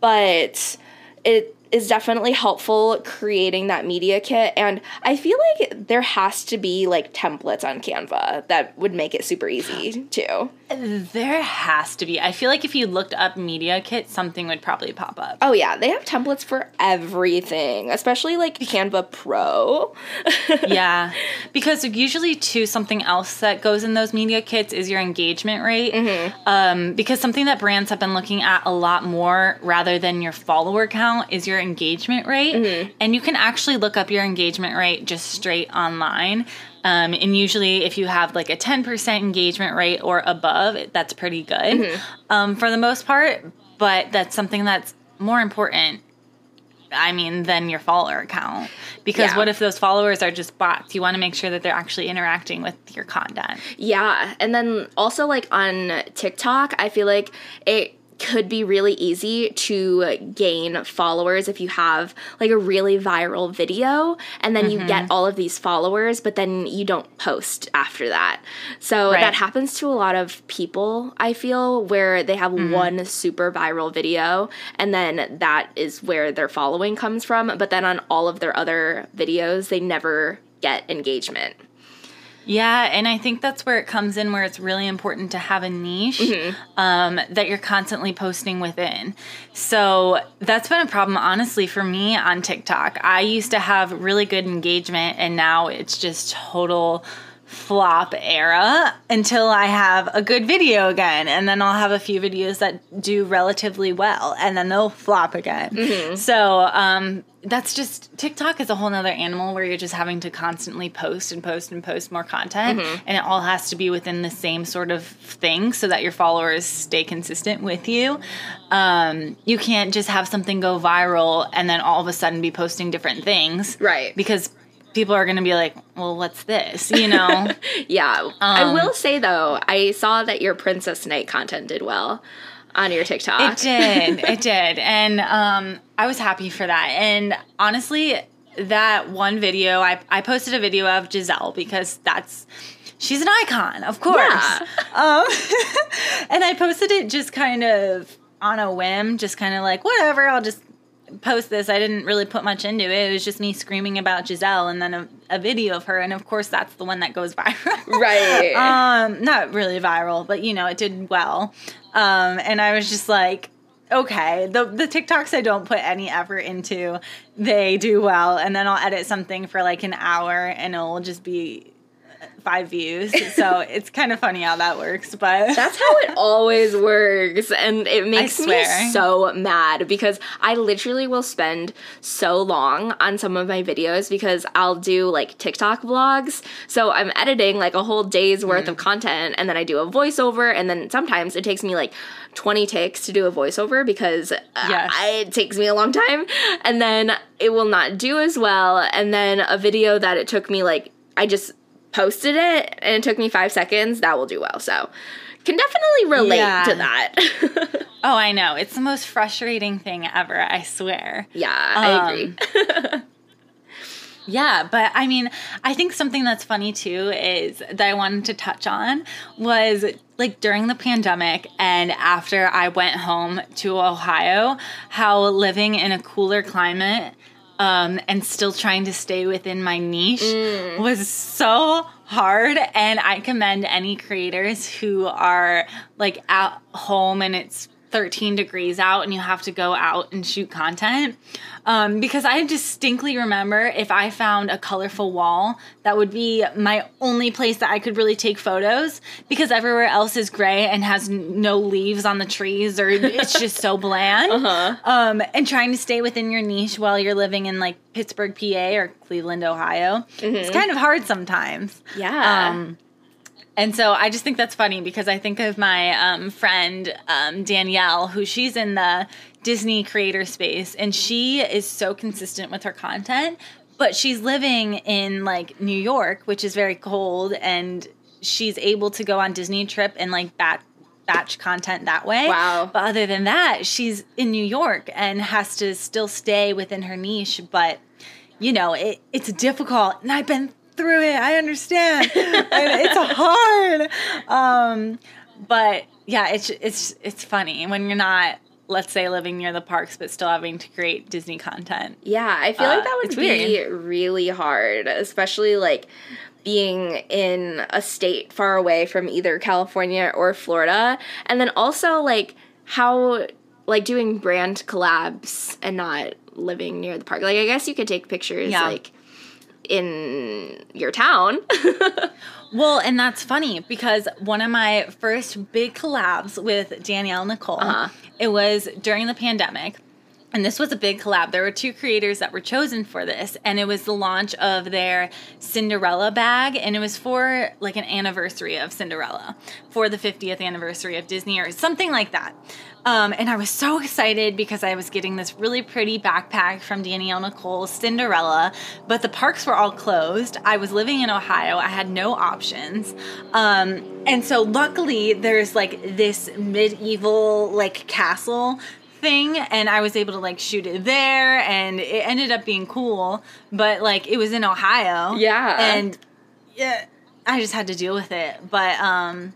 but it is definitely helpful creating that media kit and i feel like there has to be like templates on canva that would make it super easy too. There has to be. I feel like if you looked up media kit something would probably pop up. Oh yeah. They have templates for everything especially like canva pro. Yeah. Because usually too something else that goes in those media kits is your engagement rate. Mm-hmm. um, because something that brands have been looking at a lot more rather than your follower count is your your engagement rate, mm-hmm. and you can actually look up your engagement rate just straight online. Um, and usually, if you have like a 10% engagement rate or above, that's pretty good mm-hmm. um, for the most part. But that's something that's more important I mean, than your follower count. Because yeah. what if those followers are just bots? You want to make sure that they're actually interacting with your content. Yeah. And then also, like on TikTok, I feel like it could be really easy to gain followers if you have like a really viral video and then mm-hmm. you get mm-hmm. all of these followers but then you don't post after that. So right. that happens to a lot of people, I feel, where they have mm-hmm. one super viral video and then that is where their following comes from, but then on all of their other videos they never get engagement. Yeah, and I think that's where it comes in, where it's really important to have a niche mm-hmm. um, that you're constantly posting within. So that's been a problem, honestly, for me on TikTok. I used to have really good engagement, and now it's just total flop era until I have a good video again. And then I'll have a few videos that do relatively well and then they'll flop again. Mm-hmm. So um, that's just TikTok is a whole nother animal where you're just having to constantly post and post and post more content. Mm-hmm. And it all has to be within the same sort of thing so that your followers stay consistent with you. Um, you can't just have something go viral and then all of a sudden be posting different things. Right. Because people are going to be like, well, what's this? You know? yeah. Um, I will say, though, I saw that your Princess Night content did well on your TikTok. It did. it did. And um, I was happy for that. And honestly, that one video, I, I posted a video of Giselle because that's she's an icon, of course. Yeah. Um, and I posted it just kind of on a whim, just kind of like, whatever, I'll just post this. I didn't really put much into it. It was just me screaming about Giselle and then a, a video of her. And of course, that's the one that goes viral. Right. um, not really viral, but you know, it did well. Um, and I was just like, okay, the the TikToks I don't put any effort into, they do well, and then I'll edit something for like an hour, and it'll just be five views. So it's kind of funny how that works, but that's how it always works. And it makes me so mad because I literally will spend so long on some of my videos because I'll do like TikTok vlogs. So I'm editing like a whole day's worth mm. of content and then I do a voiceover. And then sometimes it takes me like 20 takes to do a voiceover because uh, yes. it takes me a long time. And then it will not do as well. And then a video that it took me like, I just posted it and it took me five seconds, that will do well. So can definitely relate yeah. to that. oh, I know. It's the most frustrating thing ever, I swear. Yeah, I um, agree. yeah, but I mean, I think something that's funny too is that I wanted to touch on was like during the pandemic and after I went home to Ohio, how living in a cooler climate um, and still trying to stay within my niche mm. was so hard. And I commend any creators who are like at home and it's 13 degrees out and you have to go out and shoot content. Um, because I distinctly remember if I found a colorful wall, that would be my only place that I could really take photos because everywhere else is gray and has no leaves on the trees or it's just so bland. Uh-huh. Um, and trying to stay within your niche while you're living in like Pittsburgh, PA or Cleveland, Ohio, mm-hmm. it's kind of hard sometimes. Yeah. Um, and so I just think that's funny because I think of my um, friend um, Danielle, who she's in the Disney creator space, and she is so consistent with her content. But she's living in like New York, which is very cold, and she's able to go on Disney trip and like bat batch content that way. Wow. But other than that, she's in New York and has to still stay within her niche. But you know, it, it's difficult. And I've been through it. I understand. it's hard. Um, but yeah, it's it's it's funny when you're not let's say living near the parks but still having to create Disney content. Yeah, I feel uh, like that would be weird. really hard, especially like being in a state far away from either California or Florida. And then also like how like doing brand collabs and not living near the park. Like I guess you could take pictures yeah. like in your town. well, and that's funny because one of my first big collabs with Danielle Nicole, uh-huh. it was during the pandemic. And this was a big collab. There were two creators that were chosen for this, and it was the launch of their Cinderella bag, and it was for like an anniversary of Cinderella, for the 50th anniversary of Disney or something like that. Um, and I was so excited because I was getting this really pretty backpack from Danielle Nicole, Cinderella, but the parks were all closed. I was living in Ohio, I had no options. Um, and so luckily, there's like this medieval like castle thing and I was able to like shoot it there and it ended up being cool but like it was in Ohio yeah and yeah I just had to deal with it but um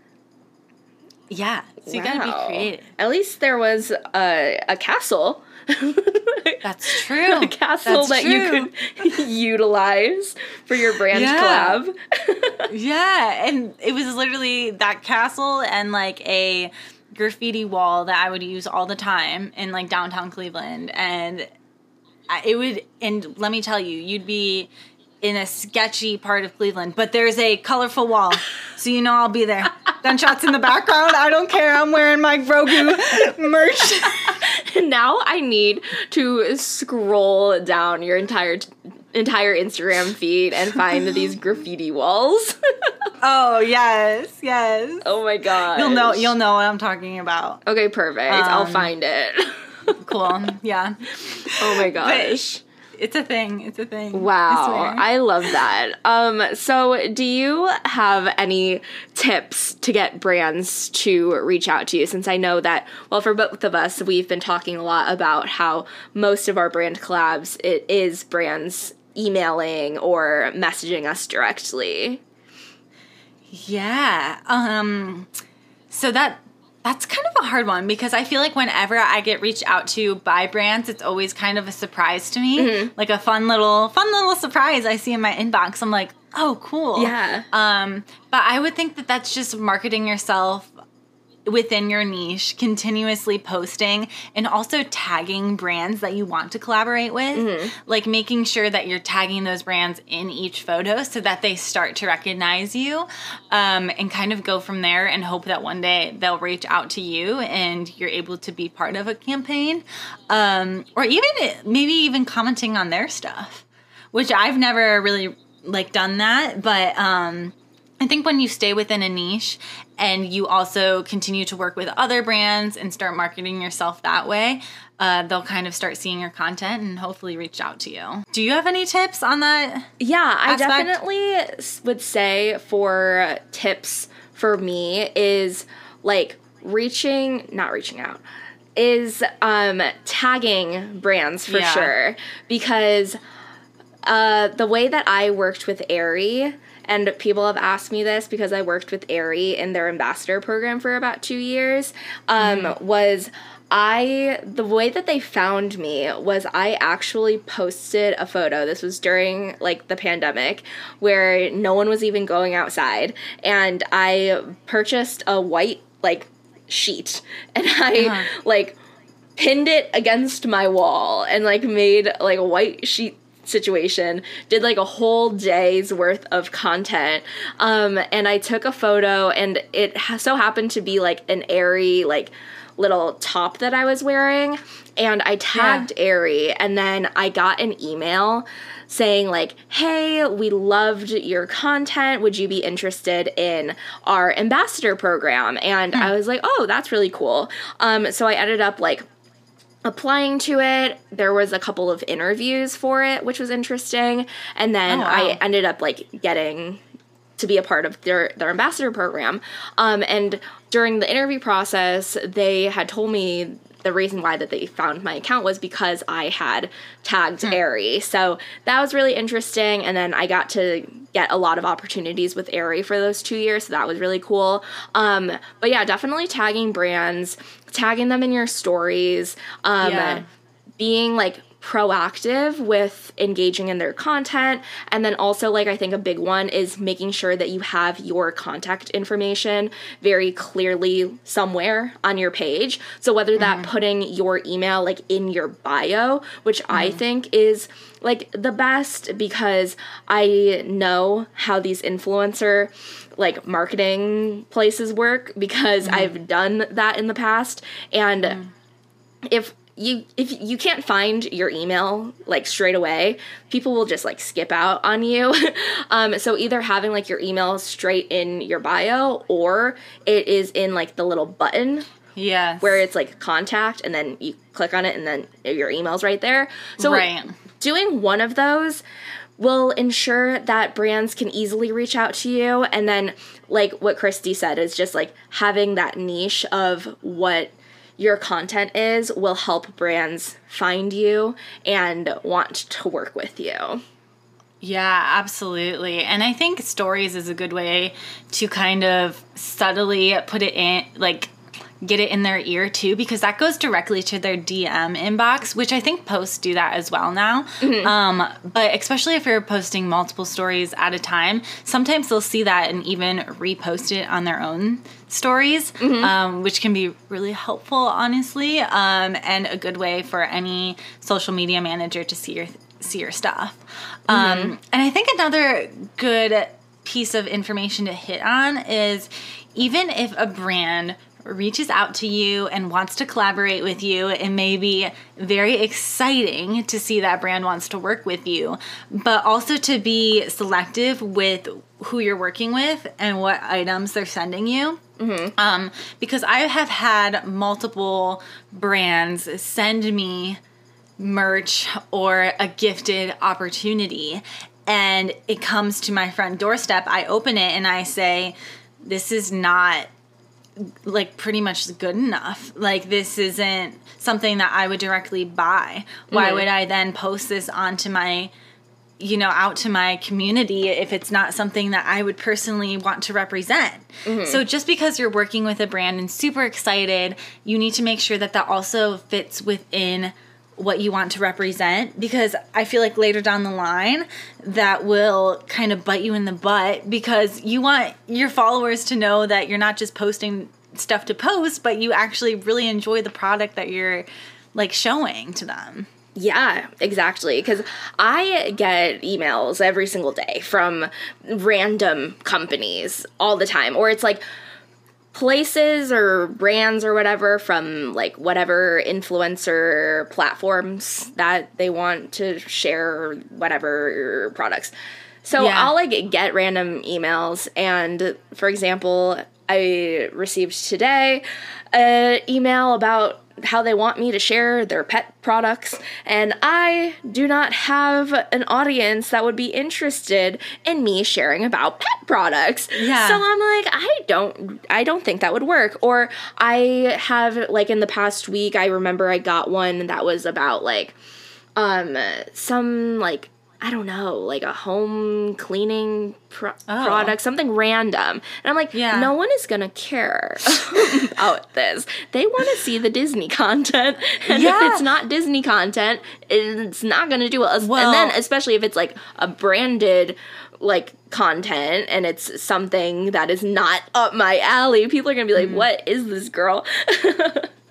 yeah, so you wow. gotta be creative. At least there was a, a castle. That's true. a castle That's that true. you could utilize for your brand yeah. collab. yeah, and it was literally that castle and like a graffiti wall that I would use all the time in like downtown Cleveland, and it would. And let me tell you, you'd be in a sketchy part of Cleveland, but there's a colorful wall, so you know I'll be there. Gunshots in the background. I don't care. I'm wearing my Grogu merch. now I need to scroll down your entire entire Instagram feed and find these graffiti walls. oh yes, yes. Oh my god. You'll know. You'll know what I'm talking about. Okay, perfect. Um, I'll find it. cool. Yeah. Oh my gosh. But, it's a thing. It's a thing. Wow. I, I, love that. Um, so do you have any tips to get brands to reach out to you? Since I know that, well, for both of us, we've been talking a lot about how most of our brand collabs, it is brands emailing or messaging us directly. Yeah. Um so that that's kind of a hard one because I feel like whenever I get reached out to by brands, it's always kind of a surprise to me. Mm-hmm. Like a fun little fun little surprise I see in my inbox. I'm like, "Oh, cool." Yeah. Um but I would think that that's just marketing yourself within your niche, continuously posting and also tagging brands that you want to collaborate with. Mm-hmm. Like making sure that you're tagging those brands in each photo so that they start to recognize you um, and kind of go from there and hope that one day they'll reach out to you and you're able to be part of a campaign. Um, or even maybe even commenting on their stuff, which I've never really like done that, but um I think when you stay within a niche and you also continue to work with other brands and start marketing yourself that way, uh, they'll kind of start seeing your content and hopefully reach out to you. Do you have any tips on that? Yeah, I definitely would say for tips for me is like reaching, not reaching out, is um, tagging brands for yeah. sure because uh, the way that I worked with Aerie and people have asked me this because I worked with Aerie in their ambassador program for about two years. Um, mm. Was I the way that they found me was I actually posted a photo. This was during like the pandemic where no one was even going outside and I purchased a white like sheet and I uh-huh. like pinned it against my wall and like made like a white sheet situation did like a whole day's worth of content um and i took a photo and it so happened to be like an Aerie like little top that i was wearing and i tagged yeah. Aerie and then i got an email saying like hey we loved your content would you be interested in our ambassador program and mm. i was like oh that's really cool um so i ended up like applying to it. There was a couple of interviews for it, which was interesting. And then oh, wow. I ended up like getting to be a part of their their ambassador program. Um, and during the interview process, they had told me the reason why that they found my account was because I had tagged mm. Aerie. So that was really interesting. And then I got to get a lot of opportunities with Aerie for those two years. So that was really cool. Um, but yeah, definitely tagging brands, tagging them in your stories, um, yeah. being like proactive with engaging in their content. And then also, like, I think a big one is making sure that you have your contact information very clearly somewhere on your page. So, whether that mm. putting your email like in your bio, which mm. I mm-hmm. think is like the best because I know how these influencer like marketing places work because mm. I've done that in the past. And if you if you can't find your email like straight away people will just like skip out on you. Um, so either having like your email straight in your bio or it is in like the little button yeah where it's like contact and then you click on it and then your email's right there. So right. doing one of those will ensure that brands can easily reach out to you. And then like what Kristi said is just like having that niche of what your content is will help brands find you and want to work with you. Yeah, absolutely. And I think stories is a good way to kind of subtly put it in, like, get it in their ear too, because that goes directly to their DM inbox, which I think posts do that as well now. Mm-hmm. Um, but especially if you're posting multiple stories at a time, sometimes they'll see that and even repost it on their own stories, mm-hmm. um, which can be really helpful, honestly, um, and a good way for any social media manager to see your see your stuff. Um, mm-hmm. and I think another good piece of information to hit on is even if a brand reaches out to you and wants to collaborate with you, it may be very exciting to see that brand wants to work with you, but also to be selective with who you're working with and what items they're sending you. Mm-hmm. Um, because I have had multiple brands send me merch or a gifted opportunity, and it comes to my front doorstep. I open it and I say, This is not like pretty much good enough. Like this isn't something that I would directly buy. Why mm-hmm. would I then post this onto my you know, out to my community if it's not something that I would personally want to represent. Mm-hmm. So just because you're working with a brand and super excited, you need to make sure that that also fits within what you want to represent because I feel like later down the line that will kind of bite you in the butt because you want your followers to know that you're not just posting stuff to post, but you actually really enjoy the product that you're like showing to them. Yeah, exactly. Because I get emails every single day from random companies all the time, or it's like places or brands or whatever from like whatever influencer platforms that they want to share whatever products. So yeah. I'll like get random emails, and for example, I received today an email about how they want me to share their pet products, and I do not have an audience that would be interested in me sharing about pet products. Yeah. So I'm like, I don't I don't think that would work. Or I have like in the past week, I remember I got one that was about like um some like I don't know, like a home cleaning pro- oh. product, something random. And I'm like, yeah. no one is gonna care about this. They want to see the Disney content, and yeah. if it's not Disney content, it's not gonna do it. Well, and then, especially if it's like a branded like content and it's something that is not up my alley, people are gonna be like, mm-hmm. "What is this girl?"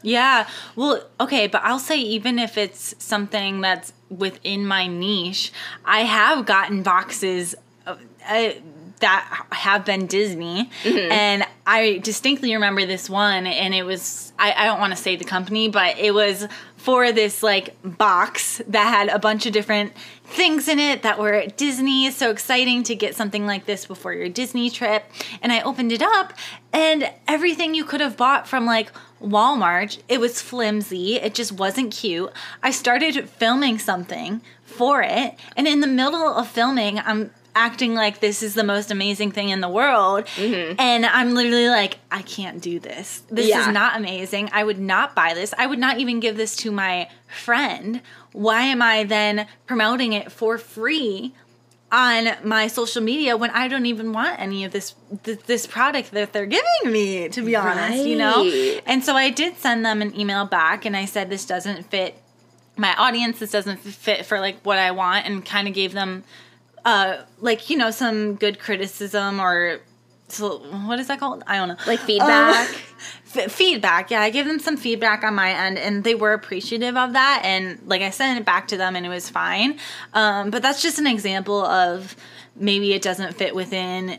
Yeah. Well, okay, but I'll say even if it's something that's within my niche, I have gotten boxes of, uh, that have been Disney. Mm-hmm. And I distinctly remember this one, and it was, I, I don't want to say the company, but it was for this like box that had a bunch of different things in it that were at Disney. So exciting to get something like this before your Disney trip. And I opened it up, and everything you could have bought from like Walmart, it was flimsy. It just wasn't cute. I started filming something for it, and in the middle of filming, I'm acting like this is the most amazing thing in the world. Mm-hmm. And I'm literally like, I can't do this. This yeah. is not amazing. I would not buy this. I would not even give this to my friend. Why am I then promoting it for free on my social media when I don't even want any of this th- this product that they're giving me to be honest, right. you know? And so I did send them an email back and I said this doesn't fit my audience, this doesn't fit for like what I want and kind of gave them uh, like you know some good criticism or what is that called? I don't know. Like feedback. Uh, f- feedback. Yeah, I gave them some feedback on my end, and they were appreciative of that. And like I sent it back to them, and it was fine. Um, but that's just an example of maybe it doesn't fit within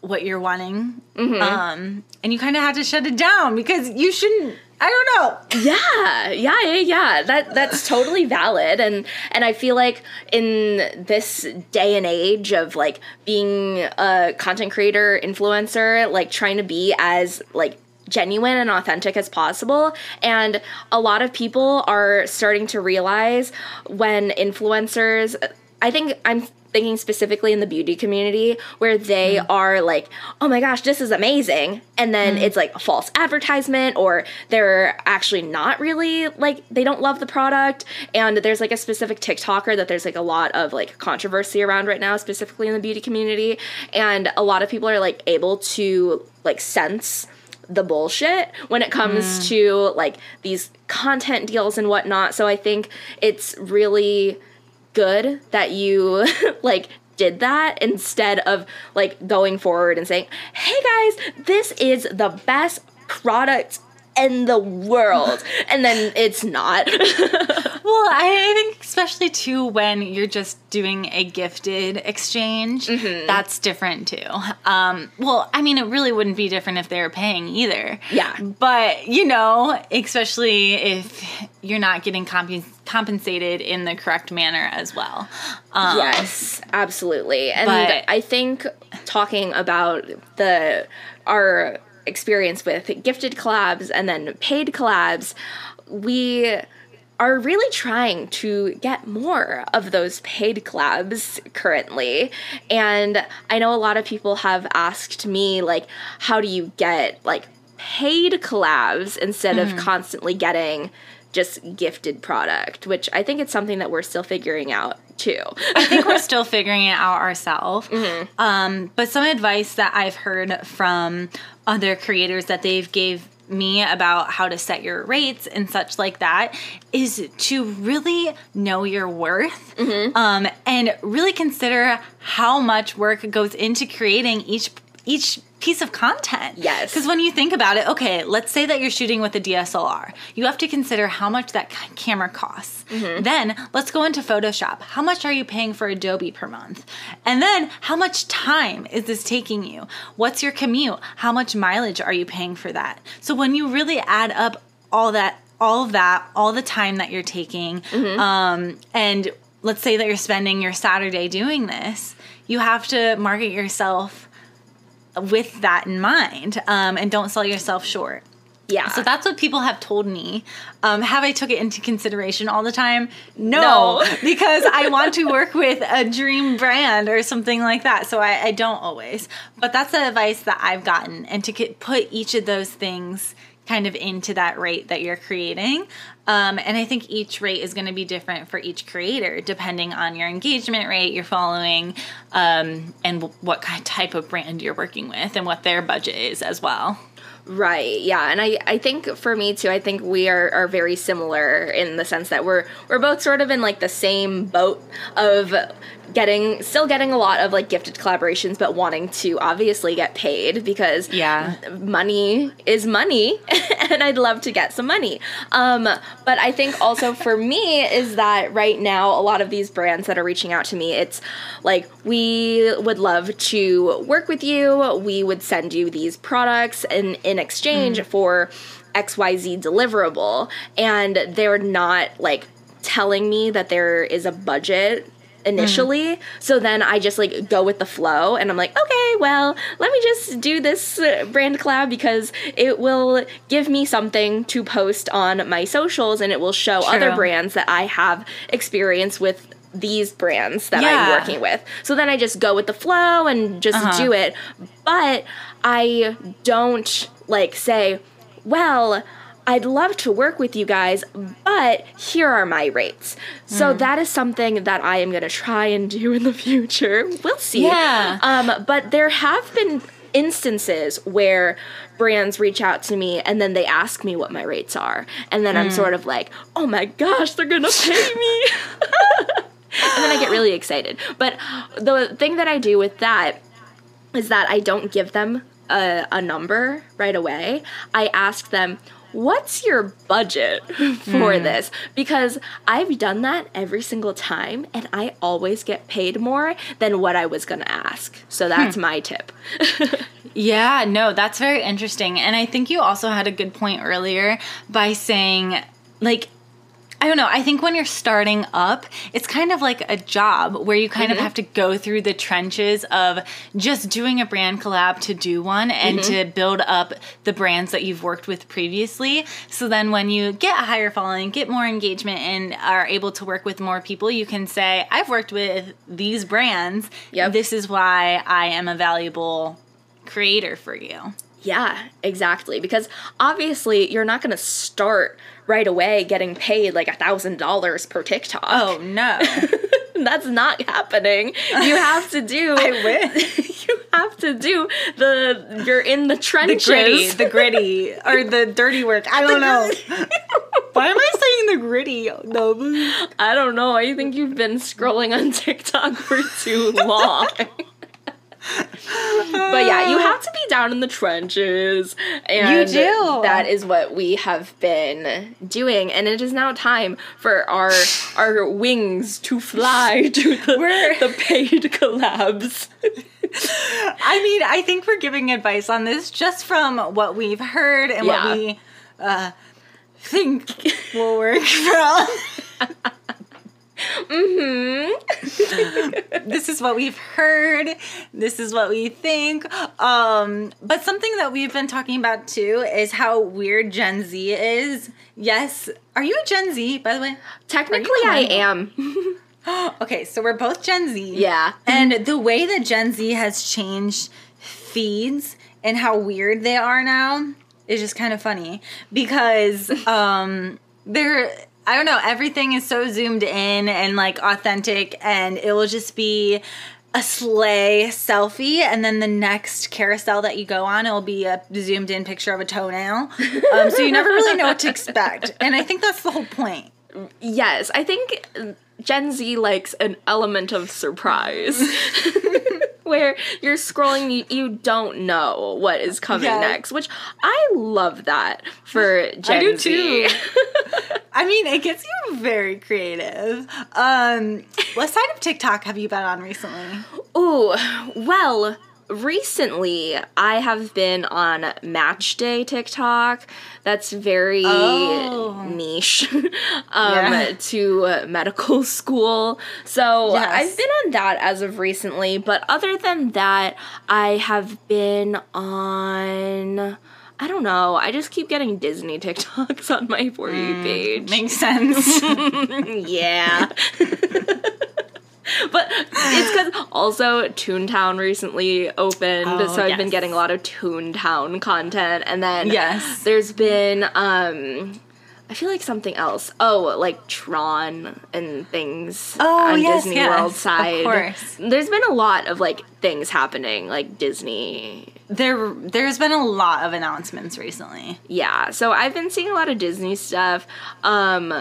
what you're wanting, mm-hmm. um, and you kind of had to shut it down because you shouldn't I don't know. Yeah, yeah, yeah, yeah. That that's totally valid, and and I feel like in this day and age of like being a content creator, influencer, like trying to be as like genuine and authentic as possible. And a lot of people are starting to realize when influencers. I think I'm thinking specifically in the beauty community where they mm. are like, oh my gosh, this is amazing. And then mm. it's like a false advertisement or they're actually not really like, they don't love the product. And there's like a specific TikToker that there's like a lot of like controversy around right now, specifically in the beauty community. And a lot of people are like able to like sense the bullshit when it comes mm. to like these content deals and whatnot. So I think it's really good that you like did that instead of like going forward and saying, "Hey guys, this is the best product in the world. And then it's not. Well i think especially too when you're just doing a gifted exchange mm-hmm. that's different too. Um, well i mean it really wouldn't be different if they were paying either. Yeah. But you know especially if you're not getting comp- compensated in the correct manner as well. Um, yes absolutely. And i think talking about the our experience with gifted collabs and then paid collabs, we are really trying to get more of those paid collabs currently. And I know a lot of people have asked me, like, how do you get like paid collabs instead mm-hmm. of constantly getting just gifted product, which I think it's something that we're still figuring out too. I think we're still figuring it out ourselves. Mm-hmm. Um, but some advice that I've heard from other creators that they've gave me about how to set your rates and such like that is to really know your worth mm-hmm. um, and really consider how much work goes into creating each each piece of content. Yes. Because when you think about it, okay, let's say that you're shooting with a DSLR. You have to consider how much that camera costs. Mm-hmm. Then let's go into Photoshop. How much are you paying for Adobe per month? And then how much time is this taking you? What's your commute? How much mileage are you paying for that? So when you really add up all that, all of that, all the time that you're taking, mm-hmm. um, and let's say that you're spending your Saturday doing this, you have to market yourself with that in mind um, and don't sell yourself short. Yeah. So that's what people have told me. Um, have I took it into consideration all the time? No, no. because I want to work with a dream brand or something like that. So I, I don't always. But that's the advice that I've gotten, and to put each of those things kind of into that rate that you're creating. Um, and I think each rate is going to be different for each creator, depending on your engagement rate you're following, um, and what kind type of brand you're working with, and what their budget is as well. Right. Yeah. And I, I think for me too, I think we are, are very similar in the sense that we're we're both sort of in like the same boat of getting still getting a lot of like gifted collaborations but wanting to obviously get paid because yeah. money is money and i'd love to get some money. Um, but i think also for me is that right now a lot of these brands that are reaching out to me it's like we would love to work with you. We would send you these products and in exchange mm. for xyz deliverable. And they're not like telling me that there is a budget initially. Mm. So then I just like go with the flow and I'm like, okay, well, let me just do this uh, brand collab because it will give me something to post on my socials and it will show True. other brands that I have experience with these brands that yeah. I'm working with. So then I just go with the flow and just uh-huh. do it. But I don't like say, well, I'd love to work with you guys, but here are my rates. So mm. that is something that I am going to try and do in the future. We'll see. Yeah. Um, but there have been instances where brands reach out to me and then they ask me what my rates are. And then mm. I'm hmm. sort of like, oh my gosh, they're going to pay me. and then I get really excited. But the thing that I do with that is that I don't give them a, a number right away. I ask them, what's your budget for mm. this? Because I've done that every single time and I always get paid more than what I was going to ask. So that's hmm. my tip. yeah, no, that's very interesting. And I think you also had a good point earlier by saying, like, I don't know. I think when you're starting up, it's kind of like a job where you kind mm-hmm. of have to go through the trenches of just doing a brand collab to do one and mm-hmm. to build up the brands that you've worked with previously. So then when you get a higher following, get more engagement, and are able to work with more people, you can say, I've worked with these brands. Yep. This is why I am a valuable creator for you. Yeah, exactly. Because obviously, you're not going to start right away getting paid like a thousand dollars per TikTok. Oh no. That's not happening. You have to do I wish. you have to do the you're in the trenches. The gritty, the gritty. or the dirty work. I don't know. Why am I saying the gritty? No. I don't know. I think you've been scrolling on TikTok for too long but yeah, you have to be down in the trenches. And you do. That is what we have been doing. And it is now time for our our wings to fly to the, we're, the paid collabs. I mean, I think we're giving advice on this just from what we've heard and yeah. what we uh, think will work for mm-hmm. this is what we've heard. This is what we think. Um, but something that we've been talking about too is how weird Gen Z is. Yes. Are you a Gen Z, by the way? Technically, I am. okay, so we're both Gen Z. Yeah. And the way that Gen Z has changed feeds and how weird they are now is just kind of funny because um they're I don't know, everything is so zoomed in and like authentic and it will just be a slay selfie and then the next carousel that you go on it will be a zoomed in picture of a toenail. Um, so you never really know what to expect. And i think that's the whole point. Yes i think gen z likes an element of surprise where you're scrolling, you, you don't know what is coming next, which I love that for Gen I do Z. too. I mean, it gets you very creative. Um, what side of TikTok have you been on recently? Ooh, well, recently I have been on Match Day TikTok. That's very oh. niche um, yeah. to medical school. So yes. I've been on that as of recently. But other than that, I have been on. I don't know. I just keep getting Disney TikToks on my For You mm, page. Makes sense. yeah. but it's because also Toontown recently opened, oh, so I've yes. been getting a lot of Toontown content, and then yes, there's been um. I feel like something else. Oh, like Tron and things oh, on yes, Disney yes, World side. Of course. There's been a lot of like things happening, like Disney. There, there's been a lot of announcements recently. Yeah, so I've been seeing a lot of Disney stuff. Um,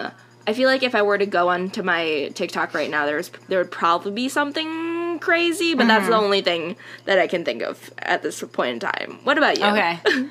I feel like if I were to go onto my TikTok right now, there's there would probably be something crazy, but mm-hmm. that's the mm-hmm. only thing that I can think of at this point in time. What about you? Okay.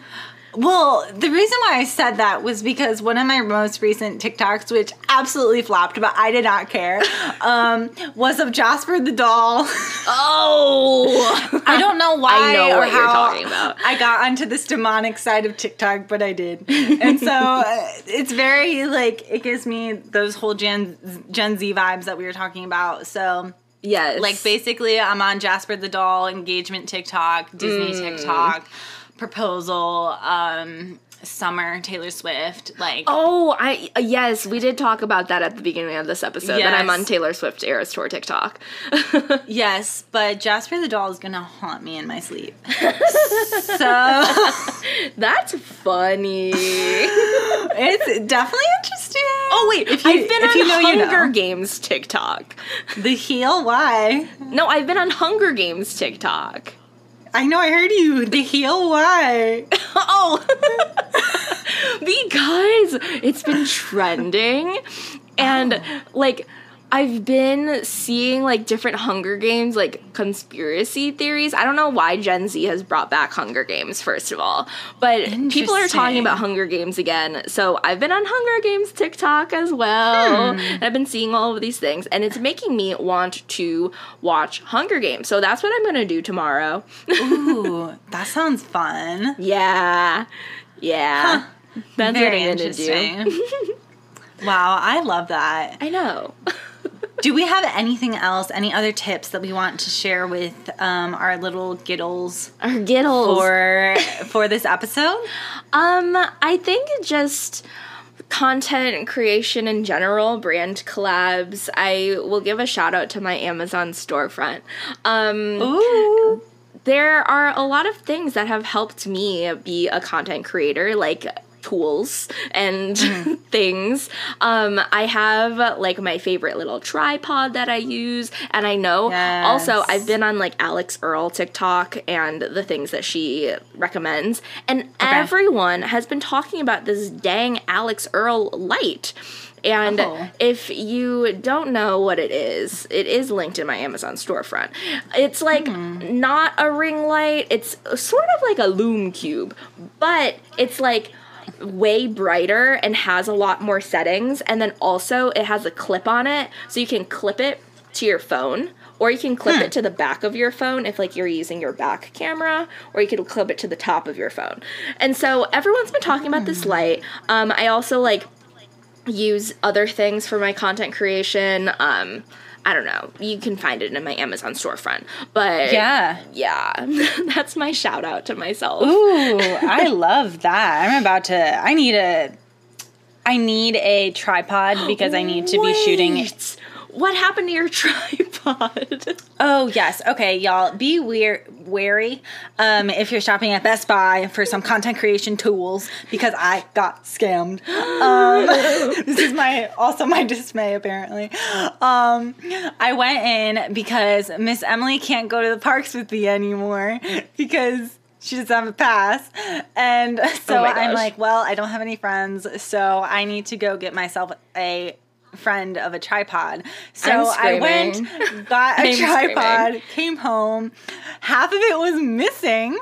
Well, the reason why I said that was because one of my most recent TikToks, which absolutely flopped, but I did not care, um, was of Jasper the doll. Oh, I don't know why I know or how I got onto this demonic side of TikTok, but I did, and so uh, it's very like it gives me those whole Gen Gen Z vibes that we were talking about. So. Yes. Like basically I'm on Jasper the doll engagement TikTok, Disney mm. TikTok proposal um summer Taylor Swift like Oh, I yes, we did talk about that at the beginning of this episode yes. that I'm on Taylor Swift Eras Tour TikTok. yes, but Jasper the doll is going to haunt me in my sleep. so That's funny. it's definitely interesting. Oh wait, if you, I've been if on you know, Hunger you know. Games TikTok. The heel why? No, I've been on Hunger Games TikTok. I know, I heard you. The heel, why? oh, because it's been trending, and oh. like I've been seeing like different Hunger Games like conspiracy theories. I don't know why Gen Z has brought back Hunger Games first of all, but people are talking about Hunger Games again. So I've been on Hunger Games TikTok as well. Hmm. And I've been seeing all of these things and it's making me want to watch Hunger Games. So that's what I'm to do tomorrow. Ooh, that sounds fun. Yeah. Yeah. Huh. That's Very what I'm to do. wow, I love that. I know. Do we have anything else? Any other tips that we want to share with um, our little giddles? Our giddles for for this episode. Um, I think just content creation in general, brand collabs. I will give a shout out to my Amazon storefront. Um, Ooh. There are a lot of things that have helped me be a content creator, like tools and mm. things. Um, I have like my favorite little tripod that I use, and I know yes. also I've been on like Alix Earle TikTok and the things that she recommends, and okay. everyone has been talking about this dang Alix Earle light. And oh. if you don't know what it is, it is linked in my Amazon storefront. It's like mm. not a ring light, it's sort of like a Lume Cube, but it's like way brighter and has a lot more settings. And then also it has a clip on it, so you can clip it to your phone or you can clip hmm. it to the back of your phone if like you're using your back camera or you can clip it to the top of your phone and so everyone's been talking about this hmm. light um, i also like use other things for my content creation um, I don't know. You can find it in my Amazon storefront. But yeah, yeah, that's my shout out to myself. Ooh, I love that. I'm about to. I need a. I need a tripod because I need to Wait. be shooting. What happened to your tripod? Oh yes, okay, y'all. Be weir- wary um, if you're shopping at Best Buy for some content creation tools because I got scammed. Um, this is my also my dismay apparently. Um, I went in because Miss Emily can't go to the parks with me anymore because she doesn't have a pass. And so Oh I'm like, well, I don't have any friends, so I need to go get myself a friend of a tripod. So I went, got a I'm tripod, screaming. came home. Half of it was missing.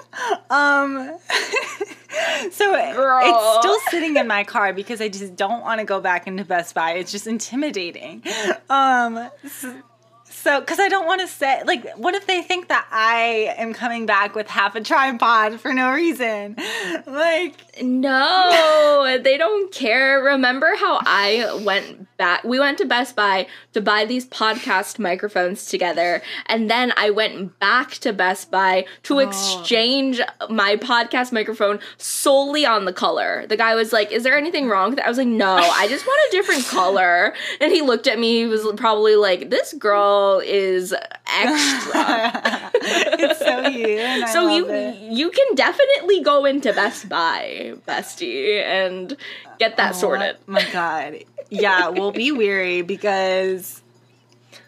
Um so Girl. it's still sitting in my car because I just don't want to go back into Best Buy. It's just intimidating. Um s- so, because I don't want to say, like, what if they think that I am coming back with half a tripod for no reason? Like, No, they don't care. Remember how I went back? We went to Best Buy to buy these podcast microphones together, and then I went back to Best Buy to oh. exchange my podcast microphone solely on the color. The guy was like, Is there anything wrong? I was like, No, I just want a different color. And he looked at me, he was probably like, This girl is extra. it's so you. And I So you it. you can definitely go into Best Buy, bestie, and get that oh, sorted. Oh my god. Yeah, we'll be weary because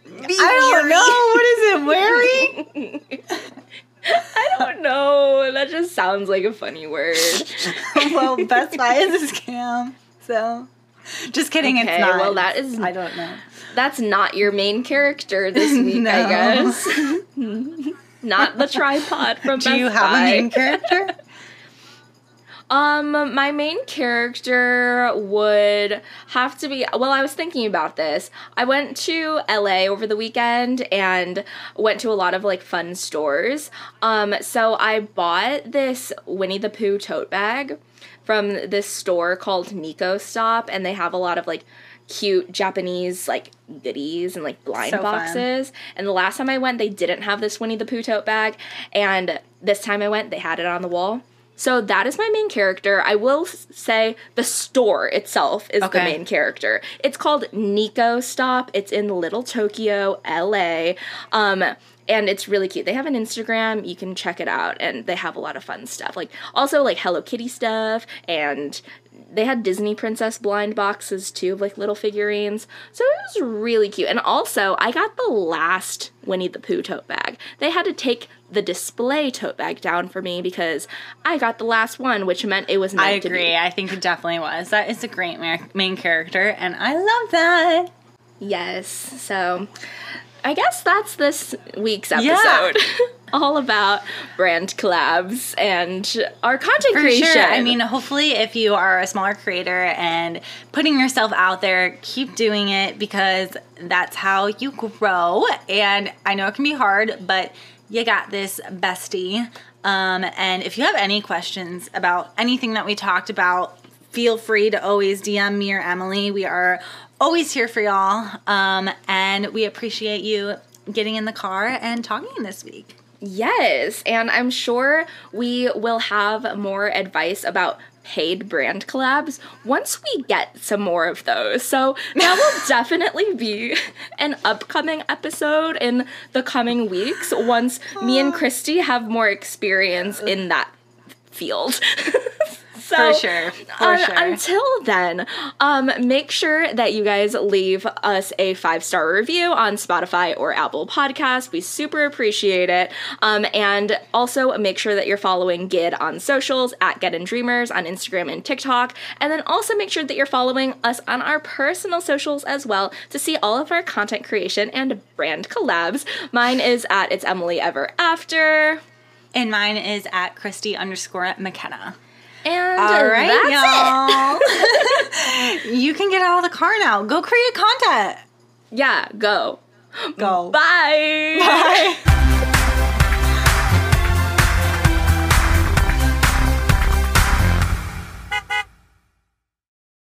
I don't know. What is it? Weary? I don't know. That just sounds like a funny word. well, Best Buy is a scam. So, just kidding. Okay, it's not. well, that is- I don't know. That's not your main character this week, No. I guess. not the tripod from Do Best you have Buy. a main character? Um, my main character would have to be. Well, I was thinking about this. I went to LA over the weekend and went to a lot of like fun stores. Um, so I bought this Winnie the Pooh tote bag from this store called Nico Stop, and they have a lot of like cute Japanese like goodies and like blind So fun. boxes. And the last time I went, they didn't have this Winnie the Pooh tote bag, and this time I went, they had it on the wall. So that is my main character. I will say the store itself is the main character. It's called Nico Stop. It's in Little Tokyo, LA. Um and it's really cute. They have an Instagram. You can check it out and they have a lot of fun stuff. Like also like Hello Kitty stuff and they had Disney princess blind boxes too of like little figurines. So it was really cute. And also, I got the last Winnie the Pooh tote bag. They had to take the display tote bag down for me because I got the last one, which meant it was meant I to be. agree. I think it definitely was. That is a great main character, and I love that. Yes. So I guess that's this week's Yeah. episode. All about brand collabs and our content For creation. sure. I mean, hopefully, if you are a smaller creator and putting yourself out there, keep doing it because that's how you grow. And I know it can be hard, but you got this, bestie. Um, and if you have any questions about anything that we talked about, feel free to always DM me or Emily. We are always here for y'all. Um, and we appreciate you getting in the car and talking this week. Yes, and I'm sure we will have more advice about paid brand collabs once we get some more of those. So that will definitely be an upcoming episode in the coming weeks once me and Kristi have more experience in that field. So, For sure. For un- sure. Until then, um, make sure that you guys leave us a five star review on Spotify or Apple Podcasts. We super appreciate it. Um, and also make sure that you're following Gid on socials at Get In Dreamers on Instagram and TikTok. And then also make sure that you're following us on our personal socials as well to see all of our content creation and brand collabs. Mine is at It's Emily Ever After. And mine is at Kristi underscore McKenna. And All right, that's y'all. you can get out of the car now. Go create content. Yeah, go. Go. Bye. Bye.